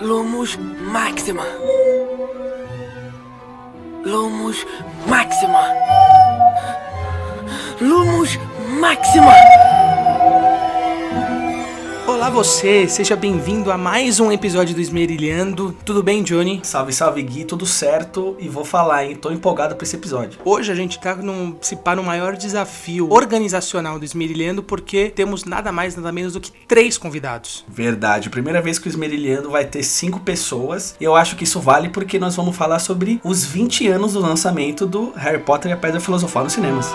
Lumus Maxima. Lumus Maxima. Lumus Maxima. Olá você, seja bem-vindo a mais um episódio do Esmerilhando. Tudo bem, Johnny? Salve, salve Gui, tudo certo? E vou falar, hein? Tô empolgado pra esse episódio. Hoje a gente tá num, se pá no maior desafio organizacional do Esmerilhando porque temos nada mais, nada menos do que três convidados. Verdade, primeira vez que o Esmerilhando vai ter cinco pessoas. E eu acho que isso vale porque nós vamos falar sobre os 20 anos do lançamento do Harry Potter e a Pedra Filosofal nos cinemas.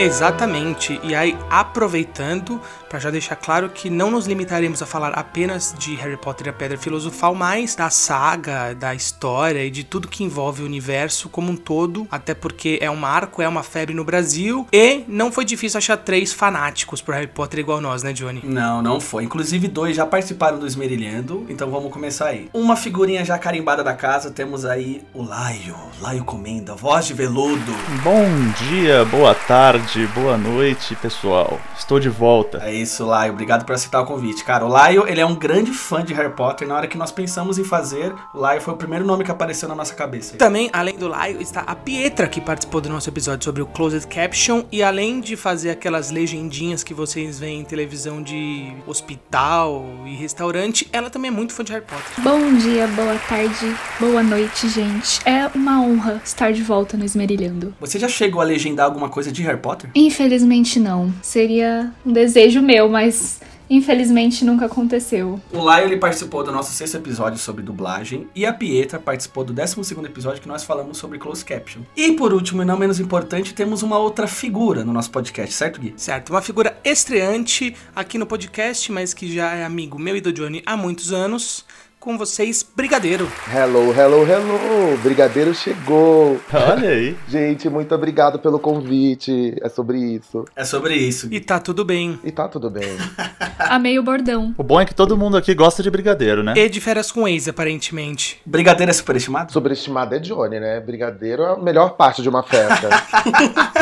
Exatamente. E aí, aproveitando, para já deixar claro que não nos limitaremos a falar apenas de Harry Potter e a Pedra Filosofal, mas da saga, da história e de tudo que envolve o universo como um todo, até porque é um marco, é uma febre no Brasil e não foi difícil achar três fanáticos por Harry Potter igual nós, né, Johnny? Não, não foi. Inclusive, dois já participaram do Esmerilhando, então vamos começar aí. Uma figurinha já carimbada da casa, temos aí o Laio, Laio Comenda, voz de veludo. Bom dia, boa tarde, boa noite, pessoal. Estou de volta. É isso, Laio. Obrigado por aceitar o convite. Cara, o Laio, ele é um grande fã de Harry Potter. Na hora que nós pensamos em fazer, o Laio foi o primeiro nome que apareceu na nossa cabeça. Também, além do Laio, está a Pietra, que participou do nosso episódio sobre o Closed Caption. E além de fazer aquelas legendinhas que vocês veem em televisão de hospital e restaurante, ela também é muito fã de Harry Potter. Bom dia, boa tarde, boa noite, gente. É uma honra estar de volta no Esmerilhando. Você já chegou a legendar alguma coisa de Harry Potter? Infelizmente não. Seria um desejo meu, mas infelizmente nunca aconteceu. O Laio ele participou do nosso sexto episódio sobre dublagem e a Pietra participou do décimo segundo episódio que nós falamos sobre closed caption. E por último, e não menos importante, temos uma outra figura no nosso podcast, certo, Gui? Certo, uma figura estreante aqui no podcast, mas que já é amigo meu e do Johnny há muitos anos. Com vocês, Brigadeiro. Hello, hello, hello! Brigadeiro chegou! Olha aí. Gente, muito obrigado pelo convite. É sobre isso. É sobre isso. E tá tudo bem. E tá tudo bem. Amei o bordão. O bom é que todo mundo aqui gosta de brigadeiro, né? E de férias com ex, aparentemente. Brigadeiro é superestimado? Sobreestimado é Johnny, né? Brigadeiro é a melhor parte de uma festa.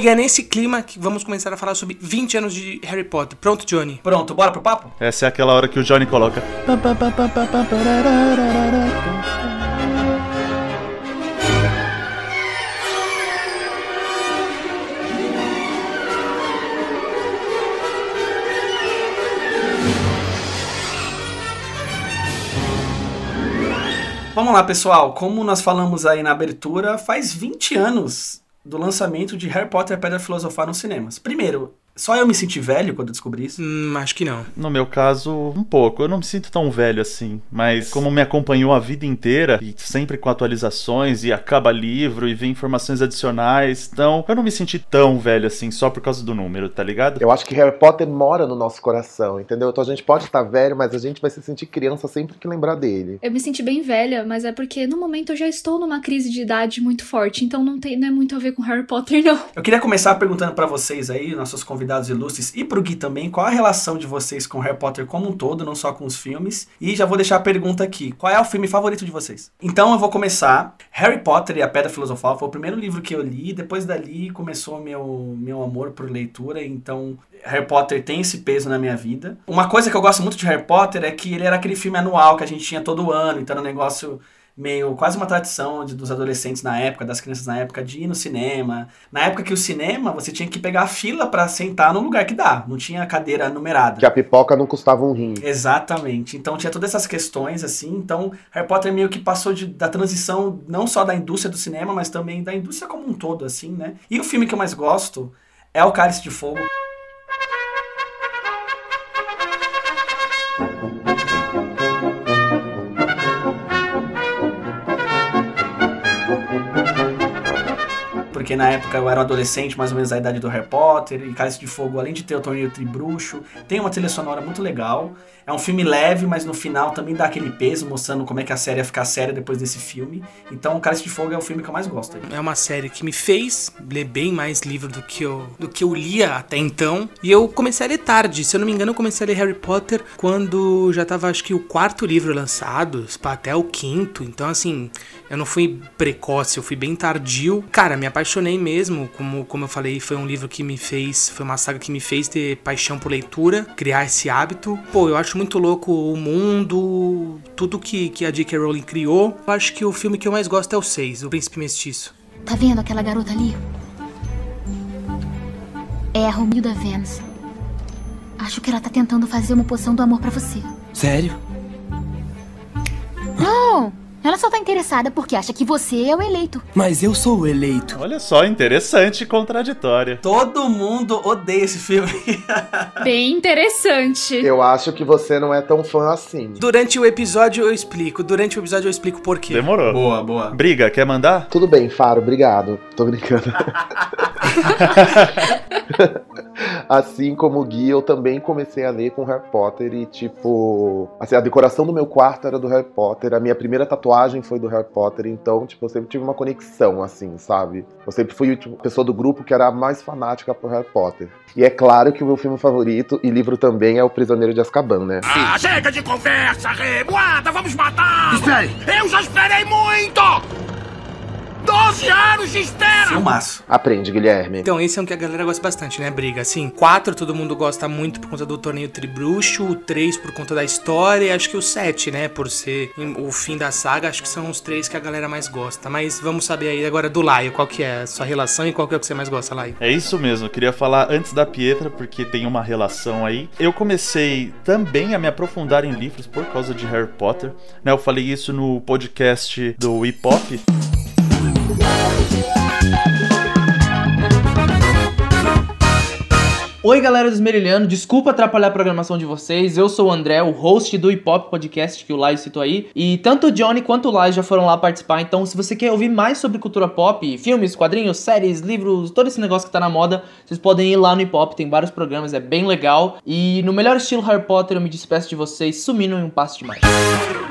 E é nesse clima que vamos começar a falar sobre 20 anos de Harry Potter. Pronto, Johnny? Pronto, bora pro papo? Essa é aquela hora que o Johnny coloca. Vamos lá, pessoal. Como nós falamos aí na abertura, faz 20 anos do lançamento de Harry Potter e Pedra Filosofal nos cinemas. Primeiro, só eu me senti velho quando eu descobri isso. Hum, acho que não. No meu caso, um pouco. Eu não me sinto tão velho assim. Mas como me acompanhou a vida inteira, e sempre com atualizações, e acaba livro, e vem informações adicionais. Então, eu não me senti tão velho assim, só por causa do número, tá ligado? Eu acho que Harry Potter mora no nosso coração, entendeu? Então a gente pode estar velho, mas a gente vai se sentir criança sempre que lembrar dele. Eu me senti bem velha, mas é porque no momento eu já estou numa crise de idade muito forte, então não tem não é muito a ver com Harry Potter, não. Eu queria começar perguntando pra vocês aí, nossos convidados ilustres, e pro Gui também, qual a relação de vocês com Harry Potter como um todo, não só com os filmes. E já vou deixar a pergunta aqui: qual é o filme favorito de vocês? Então eu vou começar. Harry Potter e a Pedra Filosofal foi o primeiro livro que eu li, depois dali começou meu, meu amor por leitura, então Harry Potter tem esse peso na minha vida. Uma coisa que eu gosto muito de Harry Potter é que ele era aquele filme anual que a gente tinha todo ano, então era um negócio meio quase uma tradição de, dos adolescentes na época, das crianças na época, de ir no cinema. Na época que o cinema, você tinha que pegar a fila pra sentar no lugar que dá, não tinha cadeira numerada. Que a pipoca não custava um rim. Exatamente. Então tinha todas essas questões assim. Então Harry Potter meio que passou de- da transição não só da indústria do cinema, mas também da indústria como um todo, assim, né? E o filme que eu mais gosto é O Cálice de Fogo. Porque na época eu era um adolescente, mais ou menos da idade do Harry Potter, e Cálice de Fogo, além de ter o torneio Tribruxo, tem uma trilha sonora muito legal. É um filme leve, mas no final também dá aquele peso, mostrando como é que a série ia ficar séria depois desse filme. Então, Cálice de Fogo é o filme que eu mais gosto. É uma série que me fez ler bem mais livro do que eu, do que eu lia até então. E eu comecei a ler tarde. Se eu não me engano, eu comecei a ler Harry Potter quando já tava, acho que, o quarto livro lançado, até o quinto. Então, assim, Eu não fui precoce, eu fui bem tardio. Cara, me apaixonei mesmo. Como, como eu falei, foi um livro que me fez, foi uma saga que me fez ter paixão por leitura, criar esse hábito. Pô, eu acho muito louco o mundo, tudo que, que a J.K. Rowling criou. Eu acho que o filme que eu mais gosto é o 6, O Príncipe Mestiço. Tá vendo aquela garota ali? É a Romilda Vance. Acho que ela tá tentando fazer uma poção do amor pra você. Sério? Não! Ela só tá interessada porque acha que você é o eleito. Mas eu sou o eleito. Olha só, interessante e contraditória. Todo mundo odeia esse filme. Bem interessante. Eu acho que você não é tão fã assim. Durante o episódio eu explico. Durante o episódio eu explico por quê. Demorou. boa, boa. Briga, quer mandar? Tudo bem, Faro, obrigado. Tô brincando. assim como o Gui, eu também comecei a ler com Harry Potter e, tipo, assim, a decoração do meu quarto era do Harry Potter, a minha primeira tatuagem foi do Harry Potter, então, tipo, eu sempre tive uma conexão, assim, sabe? Eu sempre fui tipo, a pessoa do grupo que era a mais fanática por Harry Potter. E é claro que o meu filme favorito e livro também é O Prisioneiro de Azkaban, né? Ah, chega de conversa, revoada, vamos matar! Espere! Eu já esperei muito! Doze anos de espera! Filmaço. Aprende, Guilherme. Então, esse é um que a galera gosta bastante, né? Briga. Assim, 4 todo mundo gosta muito por conta do torneio Tribruxo, o 3 por conta da história, e acho que o 7, né? Por ser o fim da saga, acho que são os três que a galera mais gosta. Mas vamos saber aí agora do Laio, qual que é a sua relação e qual que é o que você mais gosta, Laio. É isso mesmo, eu queria falar antes da Pietra, porque tem uma relação aí. Eu comecei também a me aprofundar em livros por causa de Harry Potter. Né, eu falei isso no podcast do Hip Hop. Oi, galera do Esmerilhano, desculpa atrapalhar a programação de vocês. Eu sou o André, o host do Hip Hop Podcast que o Lai citou aí. E tanto o Johnny quanto o Lai já foram lá participar. Então, se você quer ouvir mais sobre cultura pop, filmes, quadrinhos, séries, livros, todo esse negócio que tá na moda, vocês podem ir lá no Hip Hop, tem vários programas, é bem legal. E no melhor estilo Harry Potter, eu me despeço de vocês sumindo em um passo de mágica.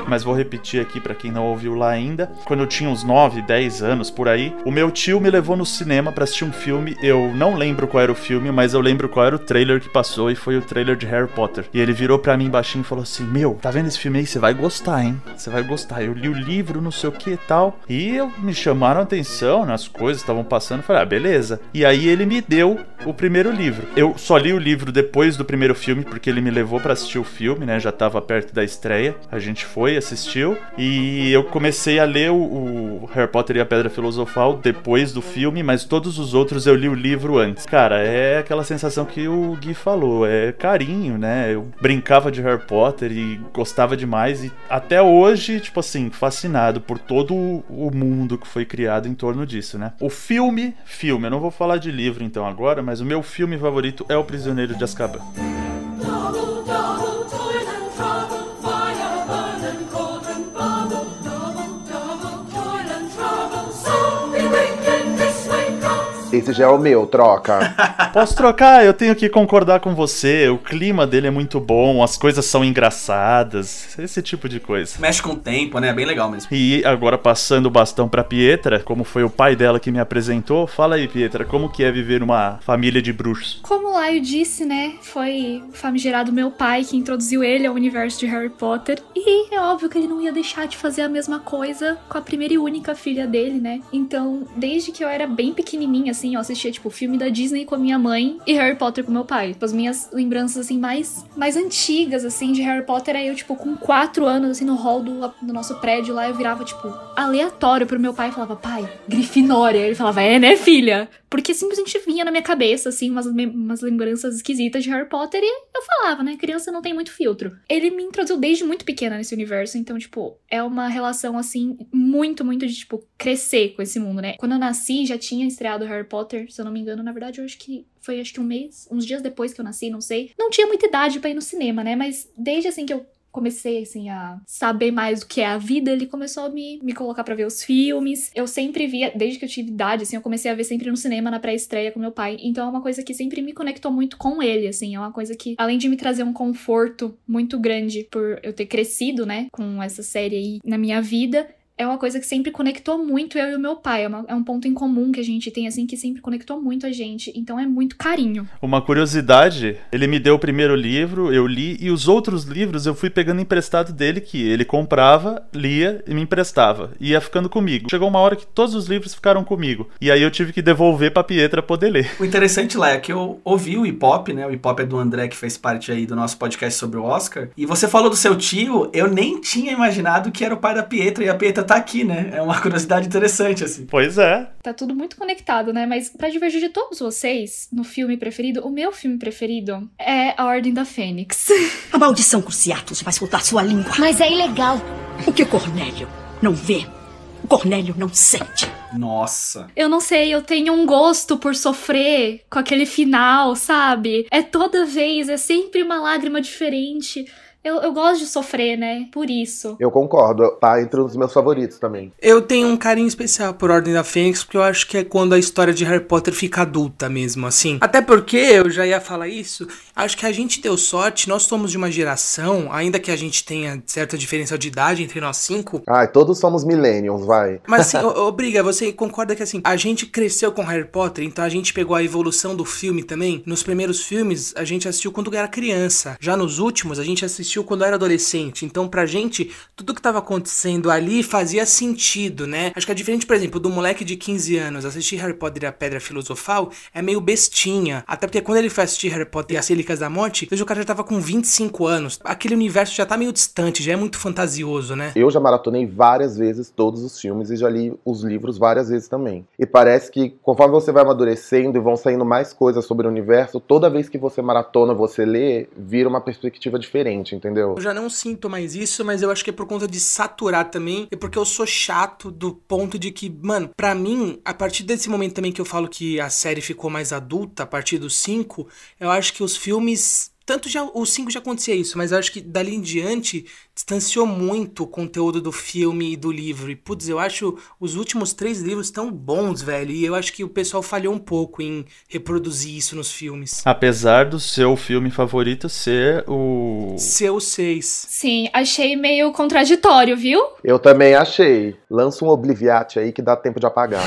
Mas vou repetir aqui pra quem não ouviu lá ainda. Quando eu tinha uns 9, 10 anos por aí, o meu tio me levou no cinema pra assistir um filme. Eu não lembro qual era o filme, mas eu lembro qual era o trailer que passou e foi o trailer de Harry Potter. E ele virou pra mim baixinho e falou assim: Meu, tá vendo esse filme aí? Você vai gostar, hein? Você vai gostar. Eu li o livro, não sei o que e tal. E eu, me chamaram atenção nas coisas estavam passando. Falei, ah, beleza. E aí ele me deu o primeiro livro. Eu só li o livro depois do primeiro filme, porque ele me levou pra assistir o filme, né? Já tava perto da estreia. A gente foi, assistiu. E eu comecei a ler o, o Harry Potter e a Pedra Filosofal depois do filme, mas todos os outros eu li o livro antes. Cara, é aquela sensação que o Gui falou, é carinho, né? Eu brincava de Harry Potter e gostava demais e até hoje, tipo assim, fascinado por todo o mundo que foi criado em torno disso, né? O filme, filme, eu não vou falar de livro então agora, mas o meu filme favorito é O Prisioneiro de Azkaban. And trouble, Esse já é o meu, troca. Posso trocar? Eu tenho que concordar com você. O clima dele é muito bom, as coisas são engraçadas, esse tipo de coisa. Mexe com o tempo, né? Bem legal mesmo. E agora passando o bastão pra Pietra, como foi o pai dela que me apresentou, fala aí, Pietra, como que é viver numa família de bruxos? Como o Laio disse, né? Foi o famigerado meu pai que introduziu ele ao universo de Harry Potter. E é óbvio que ele não ia deixar de fazer a mesma coisa com a primeira e única filha dele, né? Então, desde que eu era bem pequenininha, assim, eu assistia, tipo, filme da Disney com a minha mãe e Harry Potter com meu pai. Tipo, as minhas lembranças, assim, mais, mais antigas, assim, de Harry Potter é eu, tipo, com quatro anos, assim, no hall do, do nosso prédio lá, eu virava, tipo, aleatório pro meu pai e falava, pai, Grifinória. Ele falava, é, né, filha? Porque simplesmente vinha na minha cabeça, assim, umas, umas lembranças esquisitas de Harry Potter e eu falava, né? Criança não tem muito filtro. Ele me introduziu desde muito pequena nesse universo, então, tipo, é uma relação, assim, muito, muito de, tipo, crescer com esse mundo, né? Quando eu nasci, já tinha estreado Harry Potter, se eu não me engano, na verdade, eu acho que foi acho que um mês, uns dias depois que eu nasci, não sei. Não tinha muita idade pra ir no cinema, né? Mas desde assim que eu comecei assim a saber mais do que é a vida, ele começou a me, me colocar pra ver os filmes. Eu sempre via, desde que eu tive idade, assim, eu comecei a ver sempre no cinema na pré-estreia com meu pai. Então é uma coisa que sempre me conectou muito com ele, assim, é uma coisa que além de me trazer um conforto muito grande por eu ter crescido, né, com essa série aí na minha vida, é uma coisa que sempre conectou muito eu e o meu pai. É, uma- é um ponto em comum que a gente tem, assim, que sempre conectou muito a gente. Então é muito carinho. Uma curiosidade, ele me deu o primeiro livro, eu li, e os outros livros eu fui pegando emprestado dele, que ele comprava, lia e me emprestava. E ia ficando comigo. Chegou uma hora que todos os livros ficaram comigo. E aí eu tive que devolver pra Pietra poder ler. O interessante lá é que eu ouvi o hip hop, né? O hip hop é do André, que fez parte aí do nosso podcast sobre o Oscar. E você falou do seu tio, eu nem tinha imaginado que era o pai da Pietra, e a Pietra tá aqui, né? É uma curiosidade interessante, assim. Pois é. Tá tudo muito conectado, né? Mas pra divergir de todos vocês, no filme preferido, o meu filme preferido é A Ordem da Fênix. A maldição Cruciatus vai soltar sua língua. Mas é ilegal. O que Cornélio não vê, o Cornélio não sente. Nossa. Eu não sei, eu tenho um gosto por sofrer com aquele final, sabe? É toda vez, é sempre uma lágrima diferente. Eu, eu gosto de sofrer, né? Por isso. Eu concordo, tá entre os meus favoritos também. Eu tenho um carinho especial por Ordem da Fênix, porque eu acho que é quando a história de Harry Potter fica adulta mesmo, assim. Até porque, eu já ia falar isso, acho que a gente deu sorte, nós somos de uma geração, ainda que a gente tenha certa diferença de idade entre nós cinco, Ai, todos somos millennials, vai. mas assim, ô, ô, Briga, você concorda que assim, a gente cresceu com Harry Potter, então a gente pegou a evolução do filme também? Nos primeiros filmes, a gente assistiu quando era criança. Já nos últimos, a gente assistiu quando era adolescente. Então, pra gente, tudo que tava acontecendo ali fazia sentido, né? Acho que é diferente, por exemplo, do moleque de 15 anos assistir Harry Potter e a Pedra Filosofal é meio bestinha. Até porque quando ele foi assistir Harry Potter e as Relíquias da Morte, veja o cara já tava com 25 anos. Aquele universo já tá meio distante, já é muito fantasioso, né? Eu já maratonei várias vezes todos os filmes e já li os livros várias vezes também. E parece que conforme você vai amadurecendo e vão saindo mais coisas sobre o universo, toda vez que você maratona, você lê, vira uma perspectiva diferente, entendeu? Eu já não sinto mais isso, mas eu acho que é por conta de saturar também. E porque eu sou chato do ponto de que, mano, pra mim, a partir desse momento também que eu falo que a série ficou mais adulta, a partir dos 5, eu acho que os filmes. Tanto já o 5 já acontecia isso, mas eu acho que dali em diante distanciou muito o conteúdo do filme e do livro. E putz, eu acho os últimos três livros tão bons, velho. E eu acho que o pessoal falhou um pouco em reproduzir isso nos filmes. Apesar do seu filme favorito ser o. Seu 6. Sim, achei meio contraditório, viu? Eu também achei. Lança um Obliviate aí que dá tempo de apagar.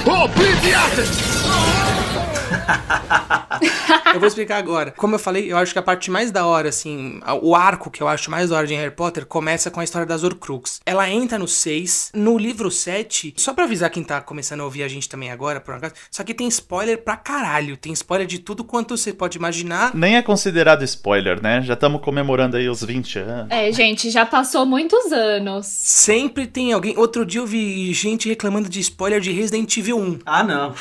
Eu vou explicar agora. Como eu falei, eu acho que a parte mais da hora, assim, o arco que eu acho mais da hora de Harry Potter começa com a história das Horcrux. Ela entra no 6, no livro 7, só pra avisar quem tá começando a ouvir a gente também agora, por acaso, só que tem spoiler pra caralho. Tem spoiler de tudo quanto você pode imaginar. Nem é considerado spoiler, né? Já estamos comemorando aí os 20 anos. É, gente, já passou muitos anos. Sempre tem alguém. Outro dia eu vi gente reclamando de spoiler de Resident Evil 1. Ah, não.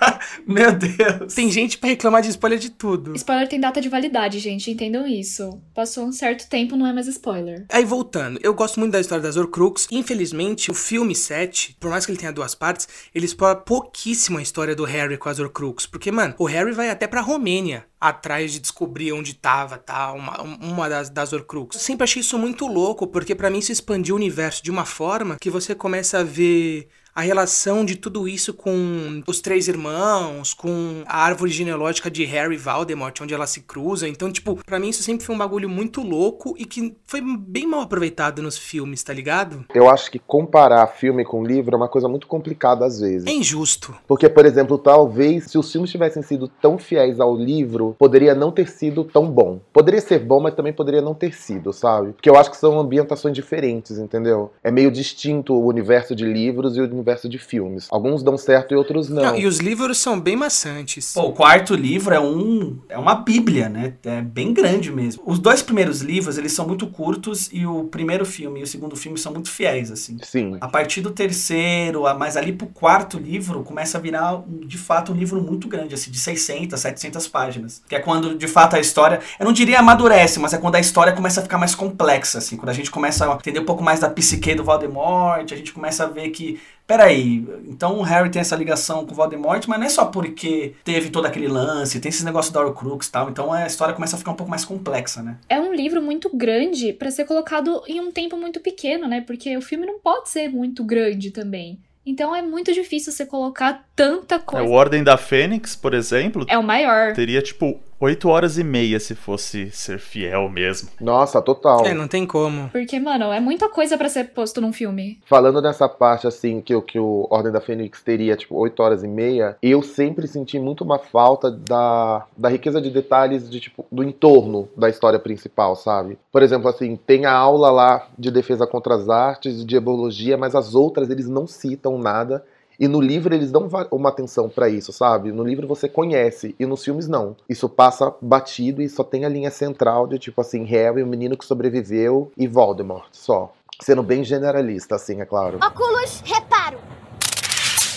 Meu Deus. Tem gente pra reclamar de spoiler de tudo. Spoiler tem data de validade, gente, entendam isso. Passou um certo tempo, não é mais spoiler. Aí voltando, eu gosto muito da história das Horcrux. Infelizmente, o filme 7, por mais que ele tenha duas partes, ele explora pouquíssimo a história do Harry com as Horcrux. Porque, mano, o Harry vai até pra Romênia atrás de descobrir onde tava, tá? Uma, uma das, das Horcrux. Eu sempre achei isso muito louco, porque pra mim isso expandiu o universo de uma forma que você começa a ver a relação de tudo isso com os três irmãos, com a árvore genealógica de Harry e Voldemort, onde elas se cruzam. Então, tipo, pra mim isso sempre foi um bagulho muito louco e que foi bem mal aproveitado nos filmes, tá ligado? Eu acho que comparar filme com livro é uma coisa muito complicada às vezes. É injusto. Porque, por exemplo, talvez se os filmes tivessem sido tão fiéis ao livro, poderia não ter sido tão bom. Poderia ser bom, mas também poderia não ter sido, sabe? Porque eu acho que são ambientações diferentes, entendeu? É meio distinto o universo de livros e o universo de filmes. Alguns dão certo e outros não. Não, e os livros são bem maçantes. Pô, o quarto livro é um é uma bíblia, né? É bem grande mesmo. Os dois primeiros livros, eles são muito curtos e o primeiro filme e o segundo filme são muito fiéis, assim. Sim. A partir do terceiro, a- mas ali pro quarto livro, começa a virar, de fato, um livro muito grande, assim, de 600, 700 páginas. Que é quando, de fato, a história, eu não diria amadurece, mas é quando a história começa a ficar mais complexa, assim. Quando a gente começa a entender um pouco mais da psique do Voldemort, a gente começa a ver que Peraí, então o Harry tem essa ligação com o Voldemort, mas não é só porque teve todo aquele lance, tem esse negócio da Horcrux e tal, então a história começa a ficar um pouco mais complexa, né? É um livro muito grande pra ser colocado em um tempo muito pequeno, né? Porque o filme não pode ser muito grande também. Então é muito difícil você colocar tanta É, coisa. o Ordem da Fênix, por exemplo, É o maior. teria tipo Oito horas e meia se fosse ser fiel mesmo. Nossa, total. É, não tem como. Porque, mano, é muita coisa pra ser posto num filme. Falando nessa parte, assim, que, o- que o Ordem da Fênix teria, tipo, 8 horas e meia, eu sempre senti muito uma falta da, da riqueza de detalhes de, tipo, do entorno da história principal, sabe? Por exemplo, assim, tem a aula lá de defesa contra as artes, de herbologia, mas as outras eles não citam nada. E no livro eles dão uma atenção pra isso, sabe? No livro você conhece e nos filmes não. Isso passa batido e só tem a linha central de tipo assim, Harry, o menino que sobreviveu e Voldemort, só. Sendo bem generalista, assim, é claro. Óculos, reparo.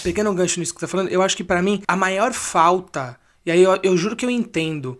Pegando um gancho nisso que você tá falando, eu acho que pra mim a maior falta, e aí eu, eu juro que eu entendo,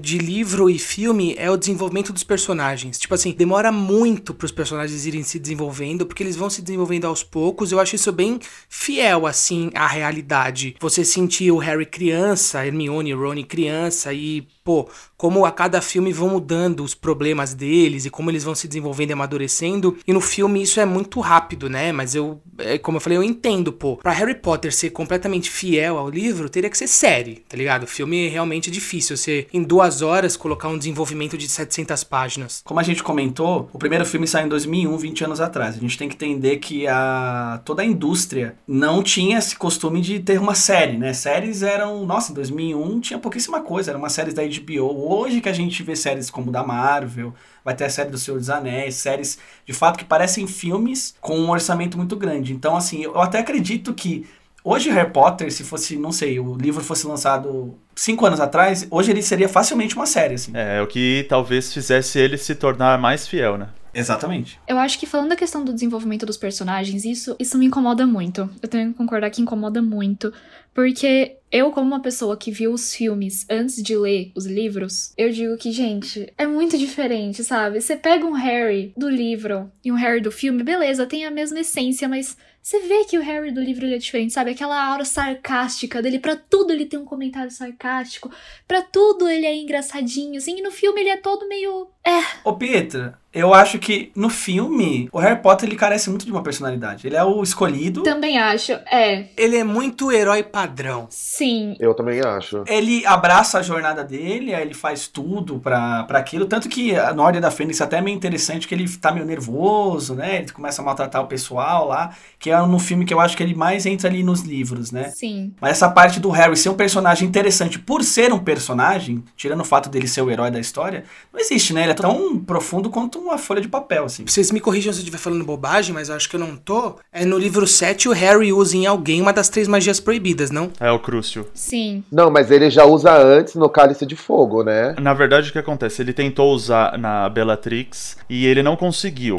de livro e filme é o desenvolvimento dos personagens. Tipo assim, demora muito pros personagens irem se desenvolvendo, porque eles vão se desenvolvendo aos poucos. Eu acho isso bem fiel, assim, à realidade. Você sentir o Harry criança, Hermione Rony criança, e, pô, como a cada filme vão mudando os problemas deles e como eles vão se desenvolvendo e amadurecendo. E no filme isso é muito rápido, né? Mas eu, é, como eu falei, eu entendo, pô. Pra Harry Potter ser completamente fiel ao livro, teria que ser série, tá ligado? O filme é realmente difícil. Você, em duas horas, colocar um desenvolvimento de 700 páginas. Como a gente comentou, o primeiro filme saiu em 2001, 20 anos atrás. A gente tem que entender que a, toda a indústria não tinha esse costume de ter uma série, né? Séries eram... Nossa, em 2001 tinha pouquíssima coisa. Eram umas séries da HBO. Hoje que a gente vê séries como da Marvel, vai ter a série do Senhor dos Anéis, séries de fato que parecem filmes com um orçamento muito grande. Então, assim, eu até acredito que hoje Harry Potter, se fosse, não sei, o livro fosse lançado cinco anos atrás, hoje ele seria facilmente uma série, assim. É, o que talvez fizesse ele se tornar mais fiel, né? Exatamente. Eu acho que falando da questão do desenvolvimento dos personagens, isso, isso me incomoda muito. Eu tenho que concordar que incomoda muito. Porque eu, como uma pessoa que viu os filmes antes de ler os livros, eu digo que, gente, é muito diferente, sabe? Você pega um Harry do livro e um Harry do filme, beleza, tem a mesma essência, mas você vê que o Harry do livro é diferente, sabe? Aquela aura sarcástica dele, pra tudo ele tem um comentário sarcástico, pra tudo ele é engraçadinho, assim, e no filme ele é todo meio. É, Ô, Pietra, eu acho que no filme, o Harry Potter ele carece muito de uma personalidade. Ele é o escolhido. também acho. É, Ele é muito herói padrão. sim. Eu também acho. Ele abraça a jornada dele, aí ele faz tudo pra, pra aquilo. Tanto que a Ordem da Fênix até é meio interessante, que ele tá meio nervoso, né? Ele começa a maltratar o pessoal lá. Que é no filme que eu acho que ele mais entra ali nos livros, né? Sim. Mas essa parte do Harry ser um personagem interessante por ser um personagem, tirando o fato dele ser o herói da história, não existe, né? Ele é tão profundo quanto uma folha de papel, assim. Vocês me corrijam se eu estiver falando bobagem, mas eu acho que eu não tô. É no livro 7 o Harry usa em alguém uma das três magias proibidas, não? É o Crucio. Sim. Não, mas ele já usa antes no Cálice de Fogo, né? Na verdade, o que acontece? Ele tentou usar na Bellatrix e ele não conseguiu.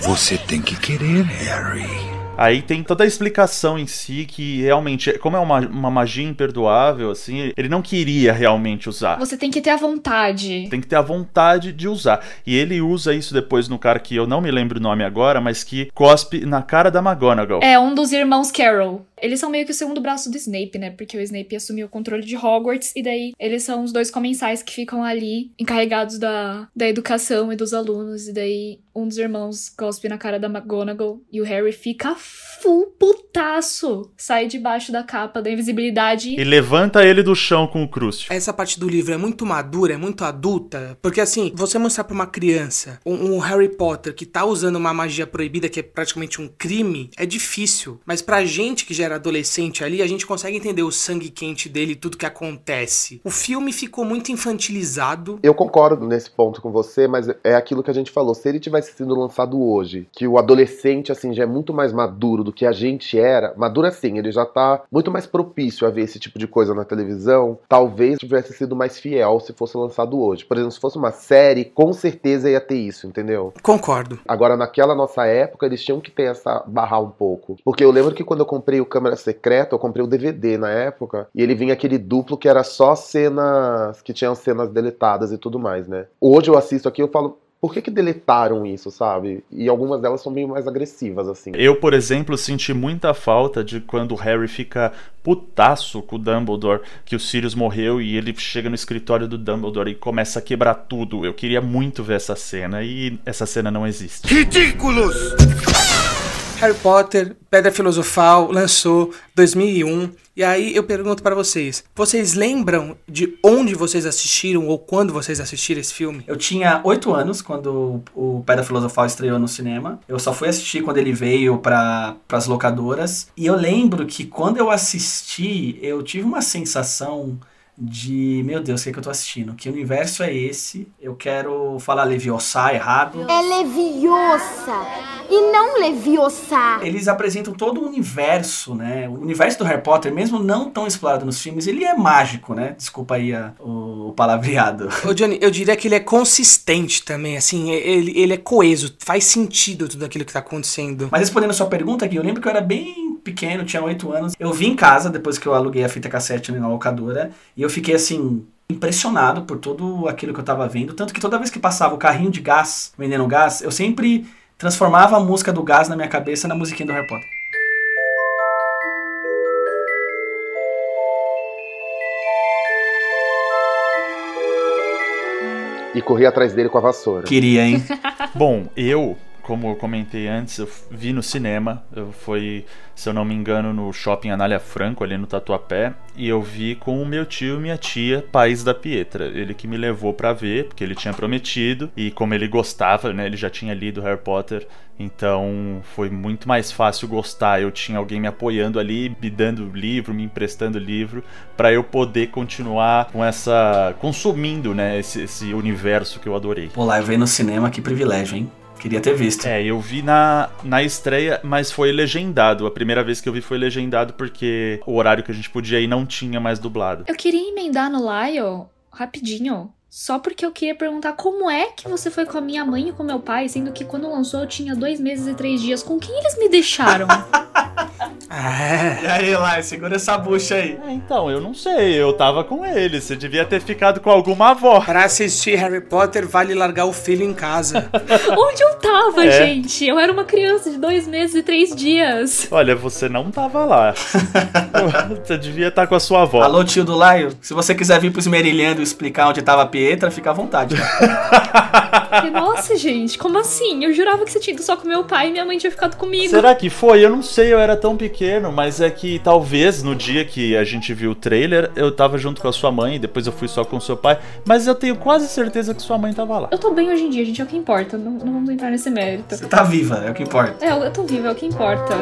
Você tem que querer, Harry. Aí tem toda a explicação em si que realmente, como é uma, uma magia imperdoável, assim, ele não queria realmente usar. Você tem que ter a vontade. Tem que ter a vontade de usar. E ele usa isso depois no cara que eu não me lembro o nome agora, mas que cospe na cara da McGonagall. É um dos irmãos Carroll. Eles são meio que o segundo braço do Snape, né? Porque o Snape assumiu o controle de Hogwarts e daí eles são os dois comensais que ficam ali encarregados da, da educação e dos alunos. E daí um dos irmãos cospe na cara da McGonagall e o Harry fica full putaço. Sai debaixo da capa da invisibilidade. E levanta ele do chão com o Crucio. Essa parte do livro é muito madura, é muito adulta, porque assim, você mostrar pra uma criança um, um Harry Potter que tá usando uma magia proibida, que é praticamente um crime, é difícil. Mas pra gente que já era adolescente ali, a gente consegue entender o sangue quente dele e tudo que acontece. O filme ficou muito infantilizado. Eu concordo nesse ponto com você, mas é aquilo que a gente falou. Se ele tivesse sido lançado hoje, que o adolescente, assim, já é muito mais maduro do que a gente era, maduro assim, ele já tá muito mais propício a ver esse tipo de coisa na televisão, talvez tivesse sido mais fiel se fosse lançado hoje. Por exemplo, se fosse uma série, com certeza ia ter isso, entendeu? Concordo. Agora, naquela nossa época, eles tinham que ter essa barrar um pouco. Porque eu lembro que quando eu comprei o Câmera Secreta, eu comprei o DVD na época, e ele vinha aquele duplo que era só cenas que tinham cenas deletadas e tudo mais, né? Hoje eu assisto aqui e eu falo, por que que deletaram isso, sabe? E algumas delas são meio mais agressivas, assim. Eu, por exemplo, senti muita falta de quando o Harry fica putaço com o Dumbledore, que o Sirius morreu e ele chega no escritório do Dumbledore e começa a quebrar tudo. Eu queria muito ver essa cena e essa cena não existe. Ridículos! Harry Potter, Pedra Filosofal, lançou 2001. E aí eu pergunto pra vocês, vocês lembram de onde vocês assistiram ou quando vocês assistiram esse filme? Eu tinha oito anos quando o Pedra Filosofal estreou no cinema. Eu só fui assistir quando ele veio para as locadoras. E eu lembro que quando eu assisti, eu tive uma sensação de, meu Deus, o que, é que eu tô assistindo? Que universo é esse? Eu quero falar Leviosa errado. É Leviosa e não Leviosa. Eles apresentam todo o universo, né? O universo do Harry Potter, mesmo não tão explorado nos filmes, ele é mágico, né? Desculpa aí a- o, o palavreado. Ô Johnny, eu diria que ele é consistente também, assim, ele, ele é coeso, faz sentido tudo aquilo que tá acontecendo. Mas respondendo a sua pergunta aqui, eu lembro que eu era bem pequeno, tinha 8 anos. Eu vim em casa depois que eu aluguei a fita cassete na locadora e eu fiquei assim impressionado por tudo aquilo que eu tava vendo, tanto que toda vez que passava o carrinho de gás vendendo gás, eu sempre transformava a música do gás na minha cabeça na musiquinha do Harry Potter. E corri atrás dele com a vassoura. Queria, hein? Bom, eu, como eu comentei antes, eu vi no cinema. Eu fui, se eu não me engano, no shopping Anália Franco, ali no Tatuapé. E eu vi com o meu tio e minha tia, pais da Pietra. Ele que me levou pra ver, porque ele tinha prometido. E como ele gostava, né? Ele já tinha lido Harry Potter. Então foi muito mais fácil gostar. Eu tinha alguém me apoiando ali, me dando livro, me emprestando livro, pra eu poder continuar com essa. consumindo, né? Esse, esse universo que eu adorei. Pô, lá eu vi no cinema, que privilégio, hein? Queria ter visto. É, eu vi na, na estreia, mas foi legendado. A primeira vez que eu vi foi legendado porque o horário que a gente podia ir não tinha mais dublado. Eu queria emendar no Lyle rapidinho. Só porque eu queria perguntar como é que você foi com a minha mãe e com meu pai, sendo que quando lançou eu tinha dois meses e três dias. Com quem eles me deixaram? E aí, lá, segura essa bucha aí. É, então, eu não sei, eu tava com ele. Você devia ter ficado com alguma avó. Pra assistir Harry Potter, vale largar o filho em casa. Onde eu tava, É. gente? Eu era uma criança de dois meses e três dias. Olha, você não tava lá. você devia estar com a sua avó. Alô, tio do Laio, se você quiser vir pro Esmerilhando e explicar onde tava a Pietra, fica à vontade. E, Nossa, gente, como assim? Eu jurava que você tinha ido só com meu pai e minha mãe tinha ficado comigo. Será que foi? Eu não sei, eu era tão pequeno, mas é que talvez no dia que a gente viu o trailer, eu tava junto com a sua mãe, depois eu fui só com o seu pai, mas eu tenho quase certeza que sua mãe tava lá. Eu tô bem hoje em dia, gente, é o que importa. Não, não vamos entrar nesse mérito. Você tá viva, é o que importa. É, eu eu tô viva, é o que importa.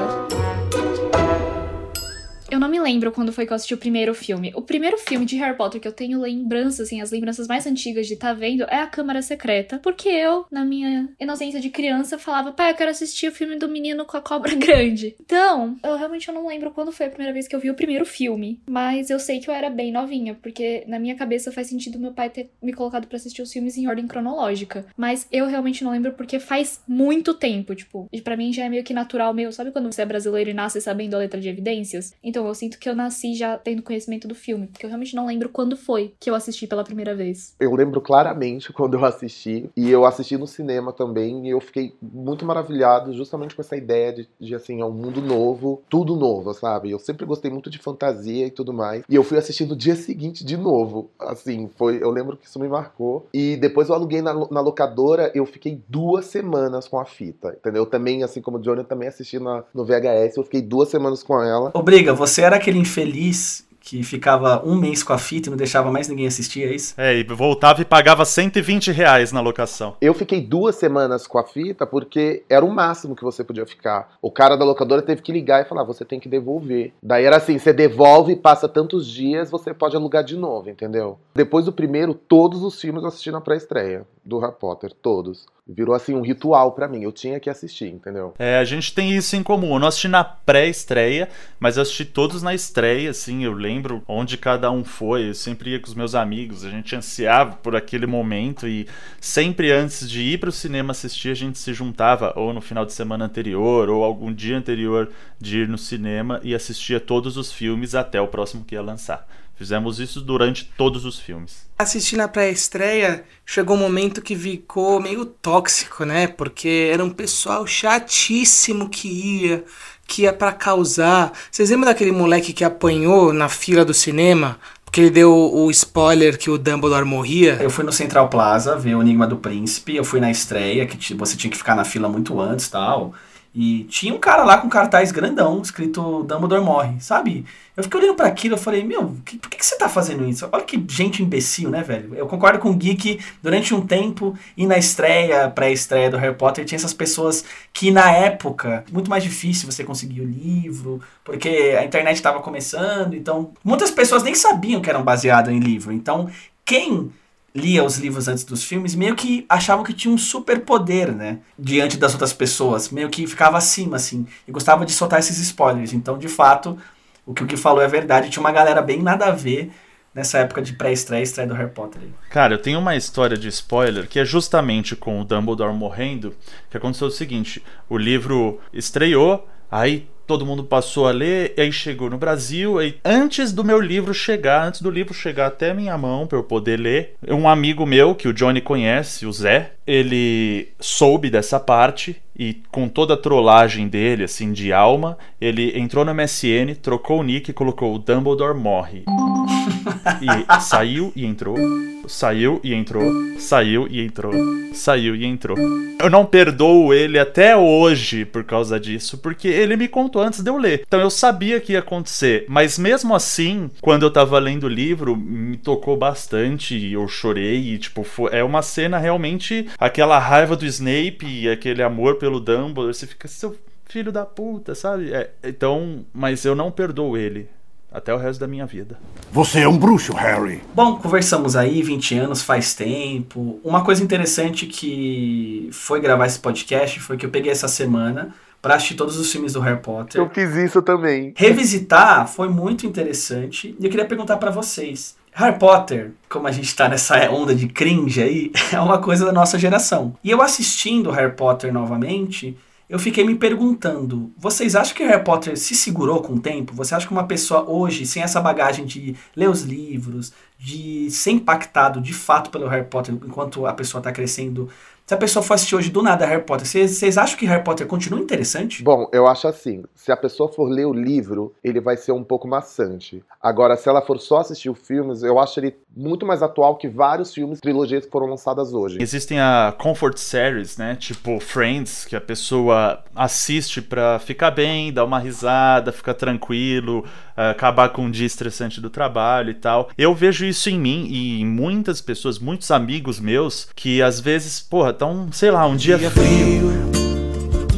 Eu não me lembro quando foi que eu assisti o primeiro filme. O primeiro filme de Harry Potter que eu tenho lembranças, assim, as lembranças mais antigas de estar vendo é A Câmara Secreta. Porque eu, na minha inocência de criança, falava, pai, eu quero assistir o filme do menino com a cobra grande. Então, eu realmente não lembro quando foi a primeira vez que eu vi o primeiro filme. Mas eu sei que eu era bem novinha, porque na minha cabeça faz sentido meu pai ter me colocado pra assistir os filmes em ordem cronológica. Mas eu realmente não lembro porque faz muito tempo, tipo, e pra mim já é meio que natural meu, sabe quando você é brasileiro e nasce sabendo a letra de evidências? Então eu sinto que eu nasci já tendo conhecimento do filme, porque eu realmente não lembro quando foi que eu assisti pela primeira vez. Eu lembro claramente quando eu assisti, e eu assisti no cinema também, e eu fiquei muito maravilhado justamente com essa ideia de, de assim, é um mundo novo, tudo novo, sabe? Eu sempre gostei muito de fantasia e tudo mais, e eu fui assistir no dia seguinte de novo, assim, foi, eu lembro que isso me marcou, e depois eu aluguei na, na locadora, eu fiquei duas semanas com a fita, entendeu? Eu também, assim como o Johnny, eu também assisti na, no VHS, eu fiquei duas semanas com ela. Ô, Briga, você era aquele infeliz que ficava um mês com a fita e não deixava mais ninguém assistir, é isso? É, e voltava e pagava 120 reais na locação. Eu fiquei duas semanas com a fita porque era o máximo que você podia ficar. O cara da locadora teve que ligar e falar: você tem que devolver. Daí era assim: você devolve, passa tantos dias, você pode alugar de novo, entendeu? Depois do primeiro, todos os filmes eu assisti na pré-estreia do Harry Potter, todos. Virou assim um ritual pra mim. Eu tinha que assistir, entendeu? É, a gente tem isso em comum. Eu não assisti na pré-estreia, mas assisti todos na estreia, assim, eu lembro onde cada um foi. Eu sempre ia com os meus amigos, a gente ansiava por aquele momento e sempre antes de ir pro cinema assistir, a gente se juntava ou no final de semana anterior ou algum dia anterior de ir no cinema e assistia todos os filmes até o próximo que ia lançar. Fizemos isso durante todos os filmes. Assistir na pré-estreia, chegou um momento que ficou meio tóxico, né? Porque era um pessoal chatíssimo que ia, que ia pra causar. Vocês lembram daquele moleque que apanhou na fila do cinema? Porque ele deu o spoiler que o Dumbledore morria? Eu fui no Central Plaza ver o Enigma do Príncipe, eu fui na estreia, que você tinha que ficar na fila muito antes e tal. E tinha um cara lá com cartaz grandão, escrito Dumbledore morre, sabe? Eu fiquei olhando para aquilo, eu falei, meu, que, por que, que, você tá fazendo isso? Olha que gente imbecil, né, velho? Eu concordo com o que durante um tempo e na estreia, pré-estreia do Harry Potter, tinha essas pessoas que na época, muito mais difícil você conseguir o livro, porque a internet estava começando, então muitas pessoas nem sabiam que eram baseadas em livro. Então, quem lia os livros antes dos filmes, meio que achavam que tinha um superpoder, né? Diante das outras pessoas. Meio que ficava acima, assim. E gostava de soltar esses spoilers. Então, de fato, o que o que falou é verdade. Tinha uma galera bem nada a ver nessa época de pré-estreia estreia do Harry Potter. Cara, eu tenho uma história de spoiler que é justamente com o Dumbledore morrendo, que aconteceu o seguinte, o livro estreou, aí todo mundo passou a ler, e aí chegou no Brasil, e antes do meu livro chegar, antes do livro chegar até minha mão para eu poder ler, um amigo meu que o Johnny conhece, o Zé, ele soube dessa parte e com toda a trollagem dele, assim, de alma, ele entrou no MSN, trocou o nick e colocou Dumbledore morre. e saiu e entrou, saiu e entrou, saiu e entrou, saiu e entrou. Eu não perdoo ele até hoje por causa disso, porque ele me contou antes de eu ler. Então eu sabia que ia acontecer, mas mesmo assim, quando eu tava lendo o livro, me tocou bastante e eu chorei e, tipo, foi, é uma cena realmente aquela raiva do Snape e aquele amor pelo Dumbledore, você fica, seu filho da puta, sabe? É, então, mas eu não perdoo ele até o resto da minha vida. Você é um bruxo, Harry. Bom, conversamos aí, 20 anos faz tempo. Uma coisa interessante que foi gravar esse podcast foi que eu peguei essa semana para assistir todos os filmes do Harry Potter. Eu fiz isso também. Revisitar foi muito interessante e eu queria perguntar para vocês. Harry Potter, como a gente tá nessa onda de cringe aí, é uma coisa da nossa geração. E eu assistindo Harry Potter novamente, eu fiquei me perguntando: vocês acham que Harry Potter se segurou com o tempo? Você acha que uma pessoa hoje, sem essa bagagem de ler os livros, de ser impactado de fato pelo Harry Potter enquanto a pessoa está crescendo, se a pessoa for assistir hoje do nada Harry Potter, vocês acham que Harry Potter continua interessante? Bom, eu acho assim: se a pessoa for ler o livro, ele vai ser um pouco maçante. Agora, se ela for só assistir os filmes, eu acho ele muito mais atual que vários filmes, trilogias que foram lançadas hoje. Existem a comfort series, né? Tipo Friends, que a pessoa assiste pra ficar bem, dar uma risada, ficar tranquilo, acabar com um dia estressante do trabalho e tal. Eu vejo isso em mim e em muitas pessoas, muitos amigos meus, que às vezes, porra, tão, sei lá, um dia frio.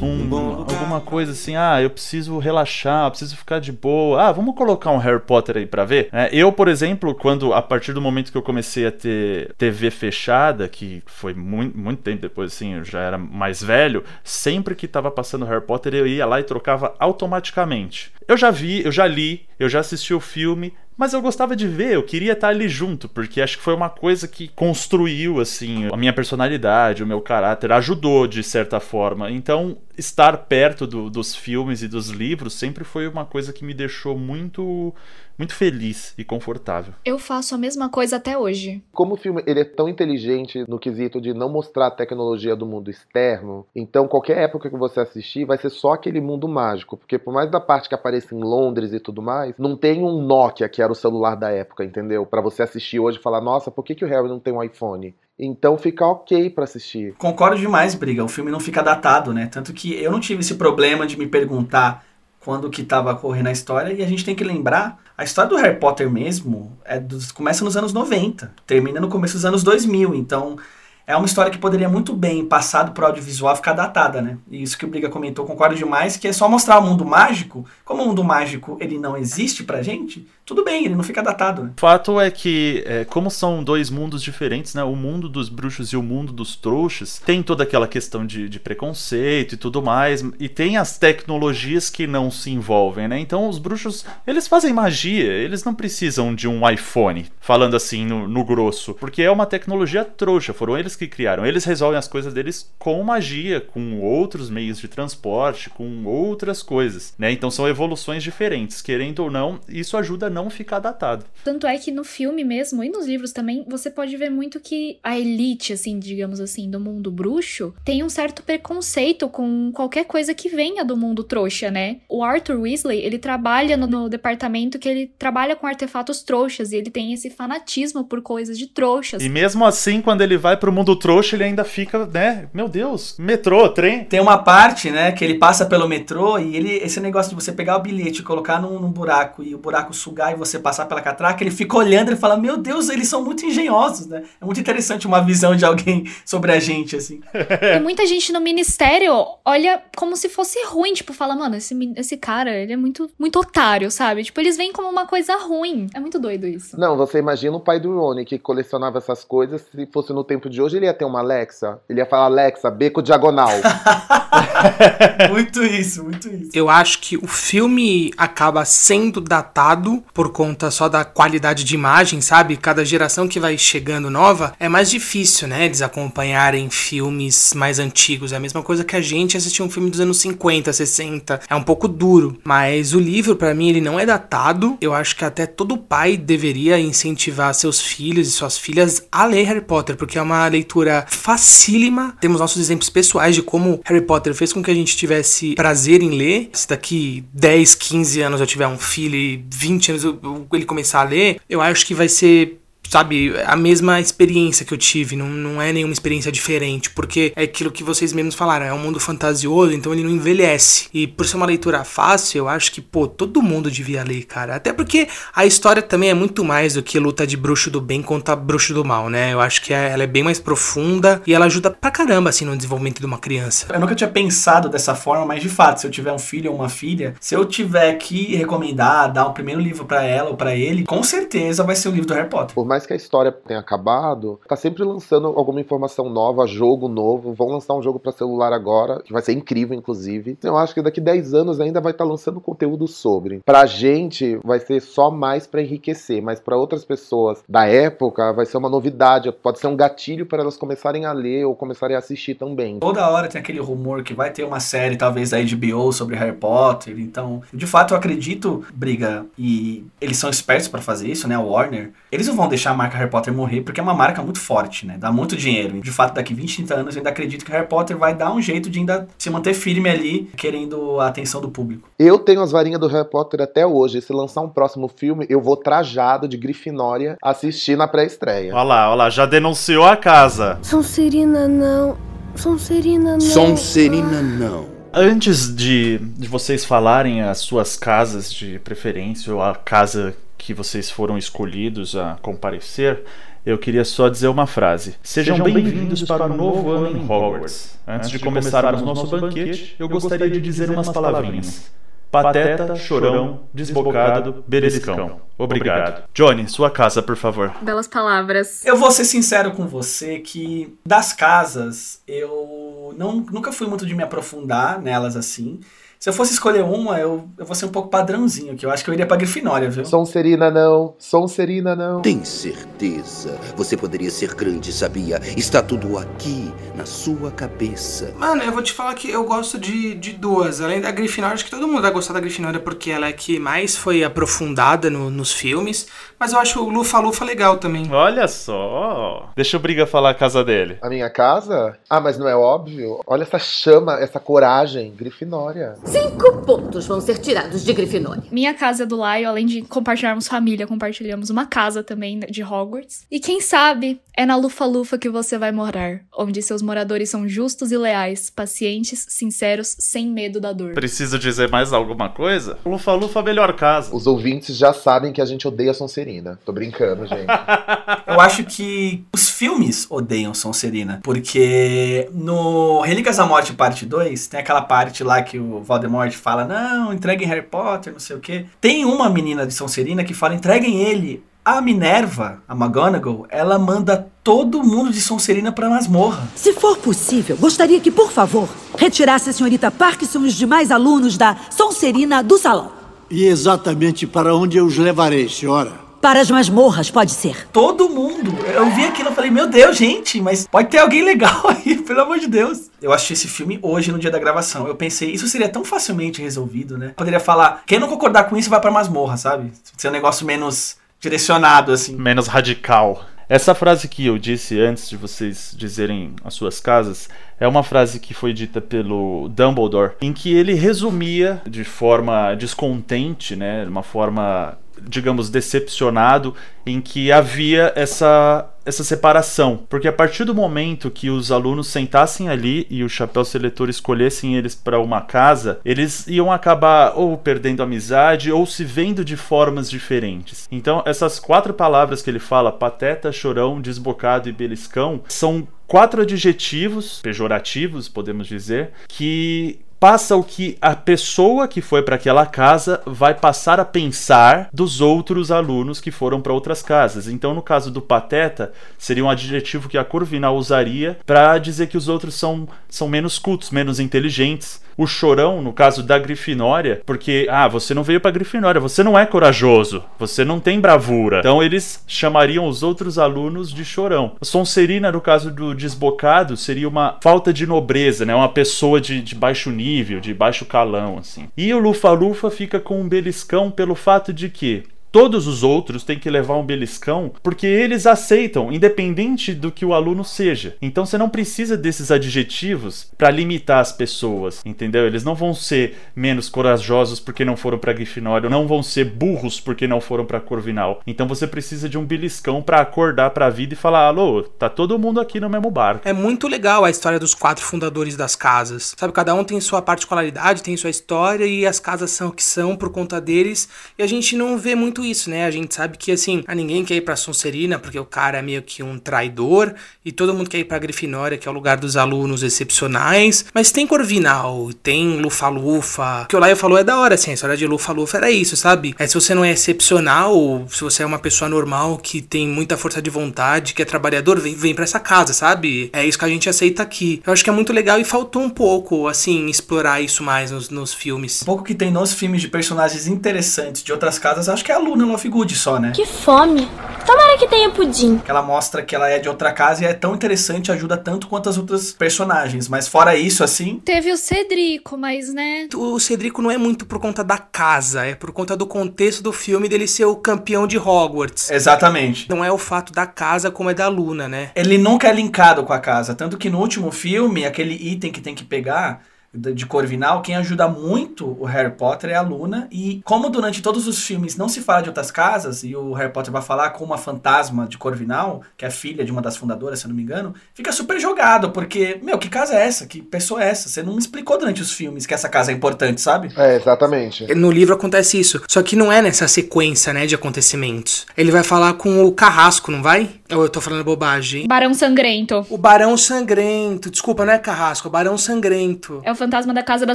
Um, alguma coisa assim, ah, eu preciso relaxar, eu preciso ficar de boa. Ah, vamos colocar um Harry Potter aí pra ver? É, eu, por exemplo, quando a partir do momento que eu comecei a ter TV fechada, que foi muito, muito tempo depois, assim, eu já era mais velho, sempre que tava passando Harry Potter eu ia lá e trocava automaticamente. Eu já vi, eu já li, eu já assisti o filme, mas eu gostava de ver, eu queria estar ali junto, porque acho que foi uma coisa que construiu, assim, a minha personalidade, o meu caráter, ajudou de certa forma. Então, estar perto do, dos filmes e dos livros sempre foi uma coisa que me deixou muito muito feliz e confortável. Eu faço a mesma coisa até hoje. Como o filme ele é tão inteligente no quesito de não mostrar a tecnologia do mundo externo, então qualquer época que você assistir vai ser só aquele mundo mágico, porque por mais da parte que aparece em Londres e tudo mais, não tem um Nokia que era o celular da época, entendeu? Para você assistir hoje e falar, nossa, por que, que o Harry não tem um iPhone? Então fica ok para assistir. Concordo demais, Briga. O filme não fica datado, né? Tanto que eu não tive esse problema de me perguntar quando que estava correndo a história. E a gente tem que lembrar, a história do Harry Potter mesmo é dos, começa nos anos 90, termina no começo dos anos 2000. Então é uma história que poderia muito bem, passado pro audiovisual, ficar datada, né? E isso que o Briga comentou, concordo demais, que é só mostrar o mundo mágico. Como o mundo mágico ele não existe pra gente, tudo bem, ele não fica datado. Né? O fato é que, é, como são dois mundos diferentes, né? O mundo dos bruxos e o mundo dos trouxas, tem toda aquela questão de, de preconceito e tudo mais, e tem as tecnologias que não se envolvem, né? Então os bruxos, eles fazem magia, eles não precisam de um iPhone, falando assim no, no grosso, porque é uma tecnologia trouxa, foram eles que criaram. Eles resolvem as coisas deles com magia, com outros meios de transporte, com outras coisas, né? Então são evoluções diferentes. Querendo ou não, isso ajuda a não ficar datado. Tanto é que no filme mesmo e nos livros também, você pode ver muito que a elite, assim, digamos assim, do mundo bruxo, tem um certo preconceito com qualquer coisa que venha do mundo trouxa, né? O Arthur Weasley, ele trabalha no, no departamento que ele trabalha com artefatos trouxas e ele tem esse fanatismo por coisas de trouxas. E mesmo assim, quando ele vai pro mundo mundo trouxa, ele ainda fica, né? Meu Deus, metrô, trem. Tem uma parte, né, que ele passa pelo metrô e ele, esse negócio de você pegar o bilhete e colocar num, num buraco e o buraco sugar e você passar pela catraca, ele fica olhando e fala: Meu Deus, eles são muito engenhosos, né? É muito interessante uma visão de alguém sobre a gente, assim. E muita gente no ministério olha como se fosse ruim, tipo, fala, mano, esse, esse cara, ele é muito, muito otário, sabe? Tipo, eles veem como uma coisa ruim. É muito doido isso. Não, você imagina o pai do Rony que colecionava essas coisas. Se fosse no tempo de hoje, ele ia ter uma Alexa. Ele ia falar, Alexa, beco diagonal. muito isso, muito isso. Eu acho que o filme acaba sendo datado por conta só da qualidade de imagem, sabe? Cada geração que vai chegando nova é mais difícil, né? Eles acompanharem filmes mais antigos. É a mesma coisa que a gente assistir um filme dos anos 50, 60. É um pouco duro. Mas o livro, pra mim, ele não é datado. Eu acho que até todo pai deveria incentivar seus filhos e suas filhas a ler Harry Potter, porque é uma leitura facílima. Temos nossos exemplos pessoais de como Harry Potter fez com que a gente tivesse prazer em ler. Se daqui 10, 15 anos eu tiver um filho e 20 anos eu- ele começar a ler, eu acho que vai ser sabe, a mesma experiência que eu tive, não, não é nenhuma experiência diferente, porque é aquilo que vocês mesmos falaram, é um mundo fantasioso, então ele não envelhece. E por ser uma leitura fácil, eu acho que, pô, todo mundo devia ler, cara. Até porque a história também é muito mais do que luta de bruxo do bem contra bruxo do mal, né? Eu acho que é- ela é bem mais profunda e ela ajuda pra caramba, assim, no desenvolvimento de uma criança. Eu nunca tinha pensado dessa forma, mas de fato, se eu tiver um filho ou uma filha, se eu tiver que recomendar, dar um primeiro livro pra ela ou pra ele, com certeza vai ser o livro do Harry Potter. Por mais que a história tenha acabado, tá sempre lançando alguma informação nova, jogo novo. Vão lançar um jogo pra celular agora, que vai ser incrível, inclusive. Eu acho que daqui 10 anos ainda vai estar lançando conteúdo sobre. Pra gente, vai ser só mais pra enriquecer, mas pra outras pessoas da época, vai ser uma novidade. Pode ser um gatilho para elas começarem a ler ou começarem a assistir também. Toda hora tem aquele rumor que vai ter uma série, talvez, da HBO sobre Harry Potter. Então, de fato, eu acredito, Briga, e eles são espertos pra fazer isso, né? Warner. Eles não vão deixar a marca Harry Potter morrer, porque é uma marca muito forte, né? Dá muito dinheiro. De fato, daqui 20, 30 anos, eu ainda acredito que Harry Potter vai dar um jeito de ainda se manter firme ali, querendo a atenção do público. Eu tenho as varinhas do Harry Potter até hoje. Se lançar um próximo filme, eu vou trajado de Grifinória assistir na pré-estreia. Olha lá, olha lá, já denunciou a casa. Sonserina não. Sonserina não. Sonserina não. Antes de, de vocês falarem as suas casas de preferência ou a casa que vocês foram escolhidos a comparecer, eu queria só dizer uma frase. Sejam, bem-vindos para o novo ano em Hogwarts. Antes de começarmos o nosso banquete, eu gostaria de dizer umas palavrinhas. Pateta, chorão, desbocado, beliscão. Obrigado. Johnny, sua casa, por favor. Belas palavras. Eu vou ser sincero com você que das casas eu não, nunca fui muito de me aprofundar nelas assim. Se eu fosse escolher uma, eu, eu vou ser um pouco padrãozinho, que eu acho que eu iria pra Grifinória, viu? Sonserina não, Sonserina não. Tem certeza? Você poderia ser grande, sabia? Está tudo aqui, na sua cabeça. Mano, eu vou te falar que eu gosto de, de duas. Além da Grifinória, acho que todo mundo vai gostar da Grifinória porque ela é que mais foi aprofundada no- nos filmes. Mas eu acho o Lufa Lufa legal também. Olha só. Deixa o Briga falar a casa dele. A minha casa? Ah, mas não é óbvio? Olha essa chama, essa coragem, Grifinória. Cinco pontos vão ser tirados de Grifinória. Minha casa é do Laio, além de compartilharmos família, compartilhamos uma casa também de Hogwarts. E quem sabe é na Lufa-Lufa que você vai morar, onde seus moradores são justos e leais, pacientes, sinceros, sem medo da dor. Preciso dizer mais alguma coisa? Lufa Lufa, melhor casa. Os ouvintes já sabem que a gente odeia Sonserina. Tô brincando, gente. Eu acho que os filmes odeiam Sonserina, porque no Relíquias da Morte parte 2, tem aquela parte lá que o Voldemort fala, não, entreguem Harry Potter, não sei o quê. Tem uma menina de Sonserina que fala, entreguem ele. A Minerva, a McGonagall, ela manda todo mundo de Sonserina pra masmorra. Se for possível, gostaria que, por favor, retirasse a senhorita Parkinson e os demais alunos da Sonserina do salão. E exatamente para onde eu os levarei, senhora? Para as masmorras, pode ser. Todo mundo. Eu vi aquilo e falei, meu Deus, gente, mas pode ter alguém legal aí, pelo amor de Deus. Eu assisti esse filme hoje, no dia da gravação. Eu pensei, isso seria tão facilmente resolvido, né? Poderia falar, quem não concordar com isso vai pra masmorra, sabe? Ser um negócio menos direcionado, assim. Menos radical. Essa frase que eu disse antes de vocês dizerem as suas casas é uma frase que foi dita pelo Dumbledore, em que ele resumia de forma descontente, né, de uma forma digamos, decepcionado em que havia essa essa separação, porque a partir do momento que os alunos sentassem ali e o chapéu seletor escolhessem eles para uma casa, eles iam acabar ou perdendo amizade ou se vendo de formas diferentes. Então, essas quatro palavras que ele fala, pateta, chorão, desbocado e beliscão, são quatro adjetivos pejorativos, podemos dizer, que passa o que a pessoa que foi para aquela casa vai passar a pensar dos outros alunos que foram para outras casas. Então, no caso do pateta, seria um adjetivo que a Corvinal usaria para dizer que os outros são, são menos cultos, menos inteligentes. O chorão, no caso da Grifinória, porque, ah, você não veio pra Grifinória, você não é corajoso, você não tem bravura. Então eles chamariam os outros alunos de chorão. A Sonserina, no caso do desbocado, seria uma falta de nobreza, né? Uma pessoa de, de baixo nível, de baixo calão, assim. E o Lufa-Lufa fica com um beliscão pelo fato de que Todos os outros têm que levar um beliscão porque eles aceitam, independente do que o aluno seja. Então você não precisa desses adjetivos para limitar as pessoas, entendeu? Eles não vão ser menos corajosos porque não foram para Grifinória, não vão ser burros porque não foram para Corvinal. Então você precisa de um beliscão para acordar para a vida e falar: "Alô, tá todo mundo aqui no mesmo barco". É muito legal a história dos quatro fundadores das casas. Sabe, cada um tem sua particularidade, tem sua história e as casas são o que são por conta deles. E a gente não vê muito isso, né? A gente sabe que assim, a ninguém quer ir pra Sonserina porque o cara é meio que um traidor e todo mundo quer ir pra Grifinória, que é o lugar dos alunos excepcionais. Mas tem Corvinal, tem Lufa-Lufa. O que o Laio falou é da hora, assim, a história de Lufa-Lufa era isso, sabe? É se você não é excepcional, se você é uma pessoa normal que tem muita força de vontade, que é trabalhador, vem, vem para essa casa, sabe? É isso que a gente aceita aqui. Eu acho que é muito legal e faltou um pouco, assim, explorar isso mais nos, nos filmes. Um pouco que tem nos filmes de personagens interessantes de outras casas, acho que é a Luna Lovegood só, né? Que fome. Tomara que tenha pudim. Ela mostra que ela é de outra casa e é tão interessante, ajuda tanto quanto as outras personagens. Mas fora isso, assim. Teve o Cedrico, mas né. O Cedrico não é muito por conta da casa, é por conta do contexto do filme dele ser o campeão de Hogwarts. Exatamente. Não é o fato da casa como é da Luna, né? Ele nunca é linkado com a casa. Tanto que no último filme, aquele item que tem que pegar de Corvinal, quem ajuda muito o Harry Potter é a Luna. E como durante todos os filmes não se fala de outras casas, e o Harry Potter vai falar com uma fantasma de Corvinal, que é filha de uma das fundadoras, se eu não me engano, fica super jogado, porque, meu, que casa é essa? Que pessoa é essa? Você não me explicou durante os filmes que essa casa é importante, sabe? É, exatamente. No livro acontece isso. Só que não é nessa sequência, né, de acontecimentos. Ele vai falar com o Carrasco, não vai? Ou eu tô falando bobagem? Barão Sangrento. O Barão Sangrento. Desculpa, não é Carrasco, é o Barão Sangrento. É o fantasma da casa da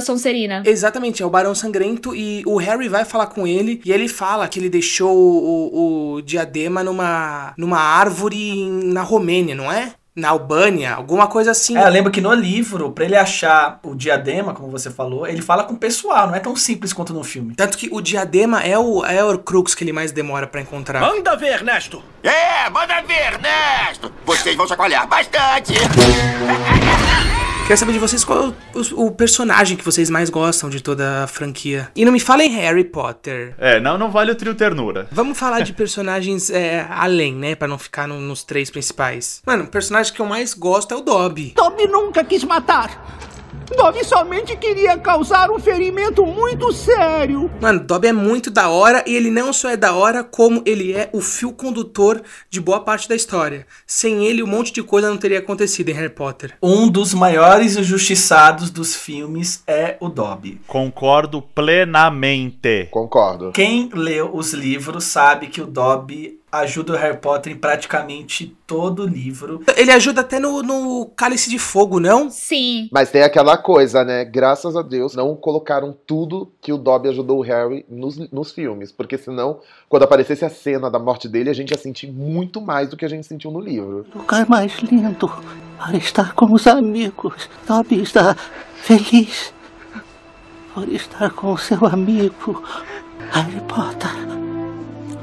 Sonserina. Exatamente, é o Barão Sangrento e o Harry vai falar com ele e ele fala que ele deixou o, o diadema numa, numa árvore na Romênia, não é? Na Albânia, alguma coisa assim. É, eu lembro que no livro, pra ele achar o diadema, como você falou, ele fala com o pessoal, não é tão simples quanto no filme. Tanto que o diadema é o, é o Crux que ele mais demora pra encontrar. Manda ver, Ernesto! É, manda ver, Ernesto! Vocês vão chacoalhar bastante! Quero saber de vocês qual é o, o, personagem que vocês mais gostam de toda a franquia. E não me falem Harry Potter. É, não, não vale o trio ternura. Vamos falar de personagens é, além, né? Pra não ficar no, nos três principais. Mano, o personagem que eu mais gosto é o Dobby. Dobby nunca quis matar. Dobby somente queria causar um ferimento muito sério. Mano, Dobby é muito da hora e ele não só é da hora, como ele é o fio condutor de boa parte da história. Sem ele, um monte de coisa não teria acontecido em Harry Potter. Um dos maiores injustiçados dos filmes é o Dobby. Concordo plenamente. Concordo. Quem leu os livros sabe que o Dobby ajuda o Harry Potter em praticamente todo o livro. Ele ajuda até no, no Cálice de Fogo, não? Sim. Mas tem aquela coisa, né? Graças a Deus não colocaram tudo que o Dobby ajudou o Harry nos, nos filmes. Porque senão, quando aparecesse a cena da morte dele, a gente ia sentir muito mais do que a gente sentiu no livro. Lugar mais lindo para estar com os amigos. Dobby está feliz por estar com seu amigo Harry Potter.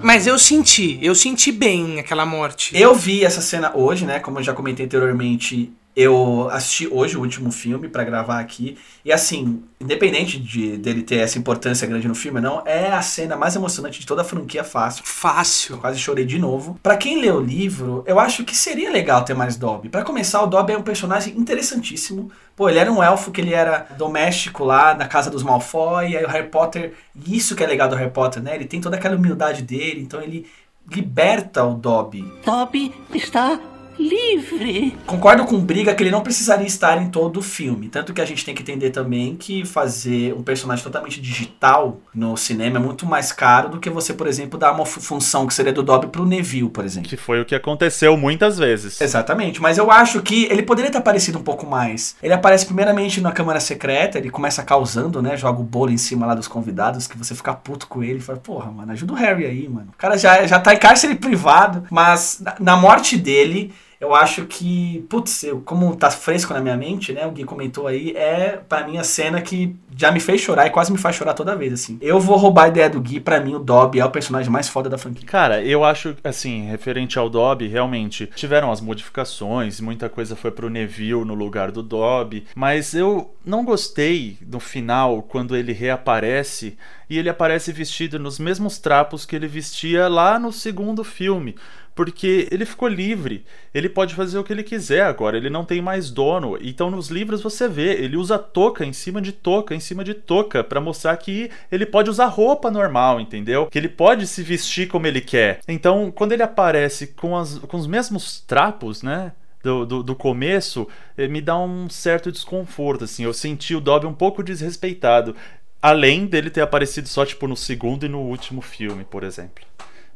Mas eu senti, eu senti bem aquela morte. Eu vi essa cena hoje, né? Como eu já comentei anteriormente. Eu assisti hoje o último filme pra gravar aqui. E assim, independente de dele ter essa importância grande no filme ou não, é a cena mais emocionante de toda a franquia fácil. Fácil. Eu quase chorei de novo. Pra quem lê o livro, eu acho que seria legal ter mais Dobby. Pra começar, o Dobby é um personagem interessantíssimo. Pô, ele era um elfo que ele era doméstico lá na casa dos Malfoy, e aí o Harry Potter, e isso que é legal do Harry Potter, né? Ele tem toda aquela humildade dele, então ele liberta o Dobby. Dobby está livre. Concordo com o Briga que ele não precisaria estar em todo o filme. Tanto que a gente tem que entender também que fazer um personagem totalmente digital no cinema é muito mais caro do que você, por exemplo, dar uma fu- função que seria do Dobby pro Neville, por exemplo. Que foi o que aconteceu muitas vezes. Exatamente, mas eu acho que ele poderia ter aparecido um pouco mais. Ele aparece primeiramente na Câmara Secreta, ele começa causando, né? Joga o bolo em cima lá dos convidados, que você fica puto com ele e fala, porra, mano, ajuda o Harry aí, mano. O cara já, já tá em cárcere privado, mas na morte dele. Eu acho que, putz, eu, como tá fresco na minha mente, né? O Gui comentou aí, é pra mim a cena que já me fez chorar e quase me faz chorar toda vez, assim. Eu vou roubar a ideia do Gui, pra mim o Dobby é o personagem mais foda da franquia. Cara, eu acho, assim, referente ao Dobby, realmente tiveram as modificações, muita coisa foi pro Neville no lugar do Dobby, mas eu não gostei no final quando ele reaparece e ele aparece vestido nos mesmos trapos que ele vestia lá no segundo filme. Porque ele ficou livre, ele pode fazer o que ele quiser agora, ele não tem mais dono. Então nos livros você vê, ele usa touca em cima de touca, em cima de touca, pra mostrar que ele pode usar roupa normal, entendeu? Que ele pode se vestir como ele quer. Então quando ele aparece com, as, com os mesmos trapos, né? Do, do, do começo, eh, me dá um certo desconforto, assim. Eu senti o Dobby um pouco desrespeitado. Além dele ter aparecido só, tipo, no segundo e no último filme, por exemplo.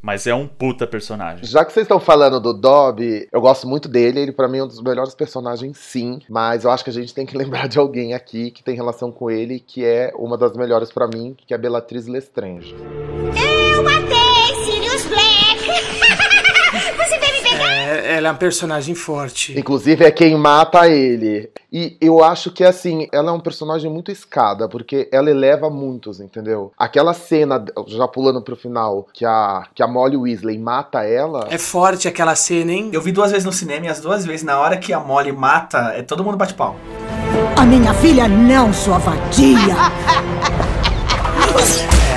Mas é um puta personagem. Já que vocês estão falando do Dobby, eu gosto muito dele. Ele, pra mim, é um dos melhores personagens, sim. Mas eu acho que a gente tem que lembrar de alguém aqui que tem relação com ele, que é uma das melhores pra mim, que é a Bellatrix Lestrange. É, ela é um personagem forte. Inclusive, é quem mata ele. E eu acho que, assim, ela é um personagem muito escada, porque ela eleva muitos, entendeu? Aquela cena, já pulando pro final, que a, que a Molly Weasley mata ela. É forte aquela cena, hein? Eu vi duas vezes no cinema e as duas vezes, na hora que a Molly mata, é todo mundo bate pau. A minha filha não, sua vadia!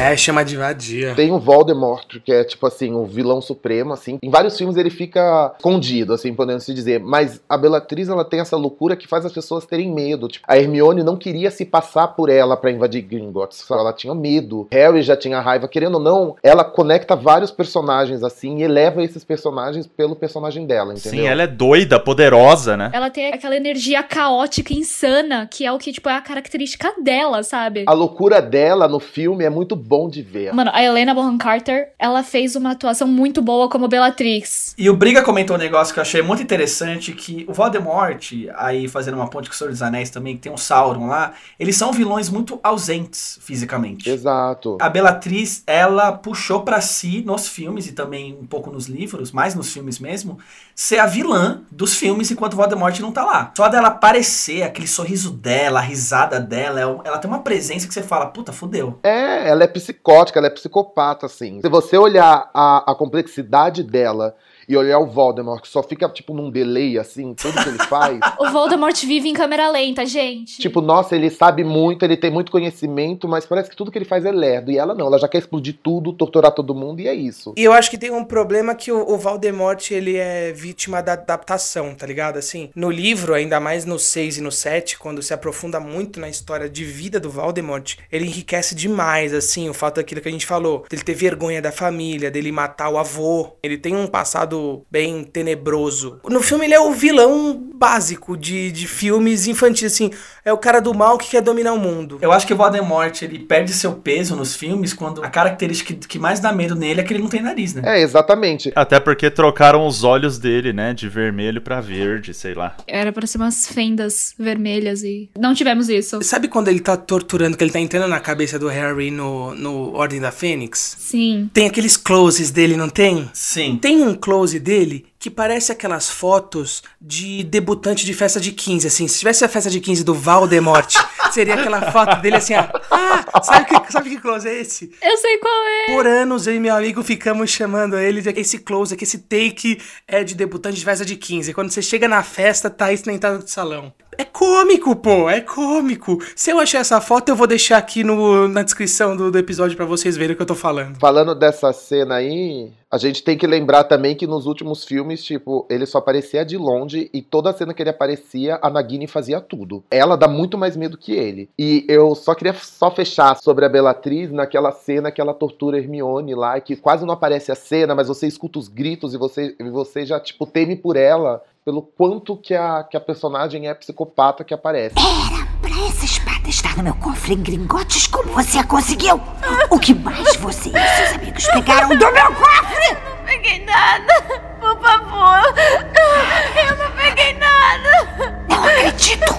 É, chama de vadia. Tem o Voldemort, que é tipo assim, o vilão supremo, assim. Em vários filmes ele fica escondido, assim, podendo se dizer. Mas a Bellatrix, ela tem essa loucura que faz as pessoas terem medo. Tipo, a Hermione não queria se passar por ela pra invadir Gringotts. Ela tinha medo. Harry já tinha raiva. Querendo ou não, ela conecta vários personagens, assim, e eleva esses personagens pelo personagem dela, entendeu? Sim, ela é doida, poderosa, né? Ela tem aquela energia caótica, insana, que é o que, tipo, é a característica dela, sabe? A loucura dela no filme é muito bom de ver. Mano, a Helena Bonham Carter, ela fez uma atuação muito boa como Bellatrix. E o Briga comentou um negócio que eu achei muito interessante, que o Voldemort, aí fazendo uma ponte com o Senhor dos Anéis também, que tem um Sauron lá, eles são vilões muito ausentes fisicamente. Exato. A Bellatrix, ela puxou pra si nos filmes e também um pouco nos livros, mais nos filmes mesmo, ser a vilã dos filmes enquanto Voldemort não tá lá. Só dela aparecer, aquele sorriso dela, a risada dela, ela- ela tem uma presença que você fala, puta, fudeu. É, ela é psicótica, ela é psicopata, assim. Se você olhar a, a complexidade dela e olhar o Voldemort, que só fica, tipo, num delay, assim, tudo que ele faz. O Voldemort vive em câmera lenta, gente. tipo, nossa, ele sabe muito, ele tem muito conhecimento, mas parece que tudo que ele faz é lerdo. E ela não, ela já quer explodir tudo, torturar todo mundo, e é isso. E eu acho que tem um problema que o, o Voldemort, ele é vítima da adaptação, tá ligado? Assim, no livro, ainda mais no 6 e no 7, quando se aprofunda muito na história de vida do Voldemort, ele enriquece demais, assim, o fato daquilo que a gente falou, dele ter vergonha da família, dele matar o avô. Ele tem um passado bem tenebroso. No filme, ele é o vilão básico de, de filmes infantis, assim, é o cara do mal que quer dominar o mundo. Eu acho que o Voldemort, ele perde seu peso nos filmes quando a característica que, que mais dá medo nele é que ele não tem nariz, né? É, exatamente. Até porque trocaram os olhos dele, né? De vermelho pra verde, sei lá. Era pra ser umas fendas vermelhas e não tivemos isso. Sabe quando ele tá torturando, que ele tá entrando na cabeça do Harry no, no Ordem da Fênix? Sim. Tem aqueles closes dele, não tem? Sim. Tem um close dele que parece aquelas fotos de debutante de festa de 15, assim. Se tivesse a festa de 15 do Valdemort Seria aquela foto dele assim. Ah, sabe que, sabe que close é esse? Eu sei qual é. Por anos, eu e meu amigo ficamos chamando ele de esse close, que esse take é de debutante de festa de 15. Quando você chega na festa, tá isso na entrada do salão. É cômico, pô, é cômico. Se eu achar essa foto, eu vou deixar aqui no, na descrição do, do episódio pra vocês verem o que eu tô falando. Falando dessa cena aí, a gente tem que lembrar também que nos últimos filmes, tipo, ele só aparecia de longe e toda cena que ele aparecia, a Nagini fazia tudo. Ela dá muito mais medo que ele. E eu só queria só fechar sobre a Bellatrix naquela cena que ela tortura Hermione lá, que quase não aparece a cena, mas você escuta os gritos e você, e você já, tipo, teme por ela pelo quanto que a, que a personagem é psicopata que aparece. Pra espada estar no meu cofre em Gringotes, como você conseguiu? O que mais você e seus amigos pegaram do meu cofre? Não peguei nada. Por favor. Eu não peguei nada. Não acredito.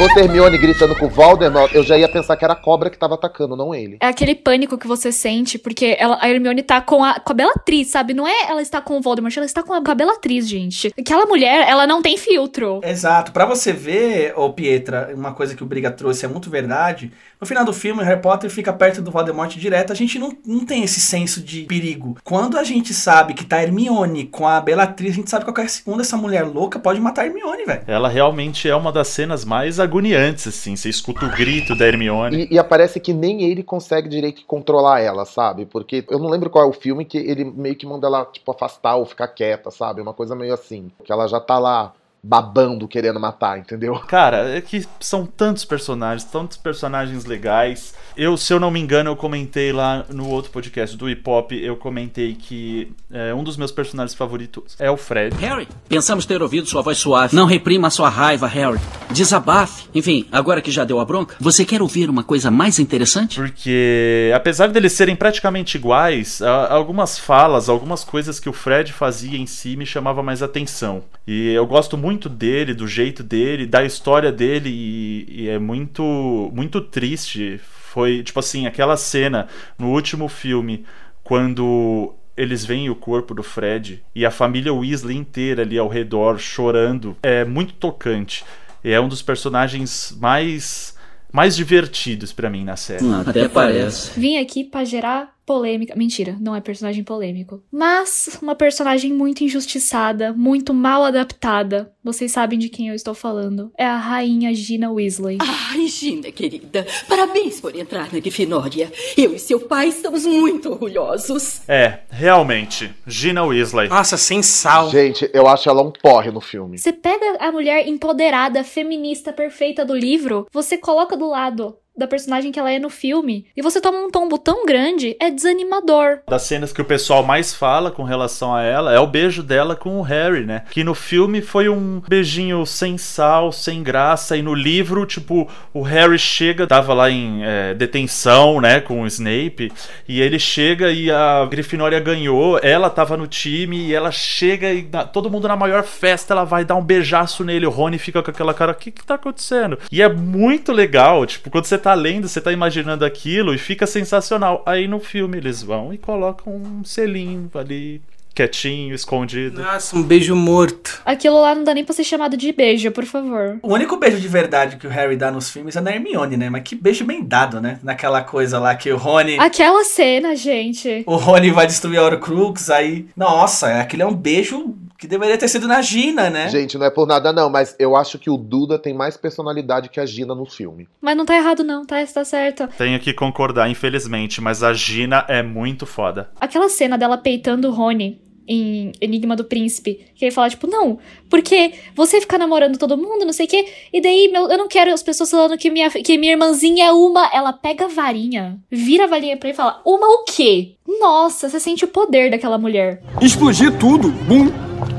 Se fosse Hermione gritando com o Voldemort, eu já ia pensar que era a cobra que tava atacando, não ele. É aquele pânico que você sente, porque ela, a Hermione tá com a, com a Bellatrix, sabe? Não é ela está com o Voldemort, ela está com a, com a Bellatrix, gente. Aquela mulher, ela não tem filtro. Exato. Pra você ver, ô Pietra, uma coisa que o Briga trouxe é muito verdade. No final do filme, o Harry Potter fica perto do Voldemort direto. A gente não, não tem esse senso de perigo. Quando a gente sabe que tá Hermione com a Bellatrix, a gente sabe que qualquer segundo essa mulher louca pode matar a Hermione, velho. Ela realmente é uma das cenas mais agoniantes, assim. Você escuta o grito da Hermione. E, e aparece que nem ele consegue direito controlar ela, sabe? Porque eu não lembro qual é o filme que ele meio que manda ela, tipo, afastar ou ficar quieta, sabe? Uma coisa meio assim. Que ela já tá lá babando, querendo matar, entendeu? Cara, é que são tantos personagens, tantos personagens legais. Eu, se eu não me engano, eu comentei lá no outro podcast do Hip Hop, eu comentei que é, um dos meus personagens favoritos é o Fred. Harry, pensamos ter ouvido sua voz suave. Não reprima a sua raiva, Harry. Desabafe. Enfim, agora que já deu a bronca, você quer ouvir uma coisa mais interessante? Porque, apesar deles serem praticamente iguais, algumas falas, algumas coisas que o Fred fazia em si me chamava mais atenção. E eu gosto muito dele, do jeito dele, da história dele, e, e é muito, muito triste. Foi, tipo assim, aquela cena no último filme, quando eles veem o corpo do Fred e a família Weasley inteira ali ao redor chorando. É muito tocante. É um dos personagens mais mais divertidos pra mim na série. Hum, até parece. Vim aqui pra gerar polêmica. Mentira, não é personagem polêmico. Mas uma personagem muito injustiçada, muito mal adaptada. Vocês sabem de quem eu estou falando. É a rainha Gina Weasley. Ai, Gina, querida, parabéns por entrar na Grifinória. Eu e seu pai estamos muito orgulhosos. É, realmente, Gina Weasley. Nossa, sem sal. Gente, eu acho ela um porre no filme. Você pega a mulher empoderada, feminista, perfeita do livro, você coloca do lado da personagem que ela é no filme, e você toma um tombo tão grande, é desanimador. Das cenas que o pessoal mais fala com relação a ela é o beijo dela com o Harry, né? Que no filme foi um beijinho sem sal, sem graça, e no livro, tipo, o Harry chega, tava lá em é, detenção, né, com o Snape, e ele chega e a Grifinória ganhou, ela tava no time, e ela chega e na- todo mundo na maior festa, ela vai dar um beijaço nele, o Rony fica com aquela cara, o que que tá acontecendo? E é muito legal, tipo, quando você tá lendo, você tá imaginando aquilo e fica sensacional. Aí no filme eles vão e colocam um selinho ali, quietinho, escondido. Nossa, um beijo morto. Aquilo lá não dá nem pra ser chamado de beijo, por favor. O único beijo de verdade que o Harry dá nos filmes é na Hermione, né? Mas que beijo bem dado, né? Naquela coisa lá que o Rony. Aquela cena, gente. O Rony vai destruir a Horcrux, aí. Nossa, aquele é um beijo que deveria ter sido na Gina, né? Gente, não é por nada não, mas eu acho que o Duda tem mais personalidade que a Gina no filme. Mas não tá errado, não, tá? Tá certo. Tenho que concordar, infelizmente, mas a Gina é muito foda. Aquela cena dela peitando o Rony em Enigma do Príncipe, que ele fala, tipo, não, porque você fica namorando todo mundo, não sei o quê, e daí meu, eu não quero as pessoas falando que minha, que minha irmãzinha é uma. Ela pega a varinha, vira a varinha pra ele e fala, uma o quê? Nossa, você sente o poder daquela mulher. Explodir tudo! Bum!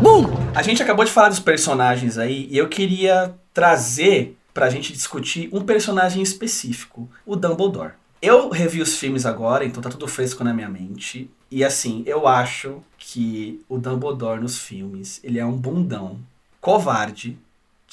Bum! A gente acabou de falar dos personagens aí e eu queria trazer pra gente discutir um personagem específico, o Dumbledore. Eu revi os filmes agora, então tá tudo fresco na minha mente. E assim, eu acho que o Dumbledore nos filmes, ele é um bundão, covarde,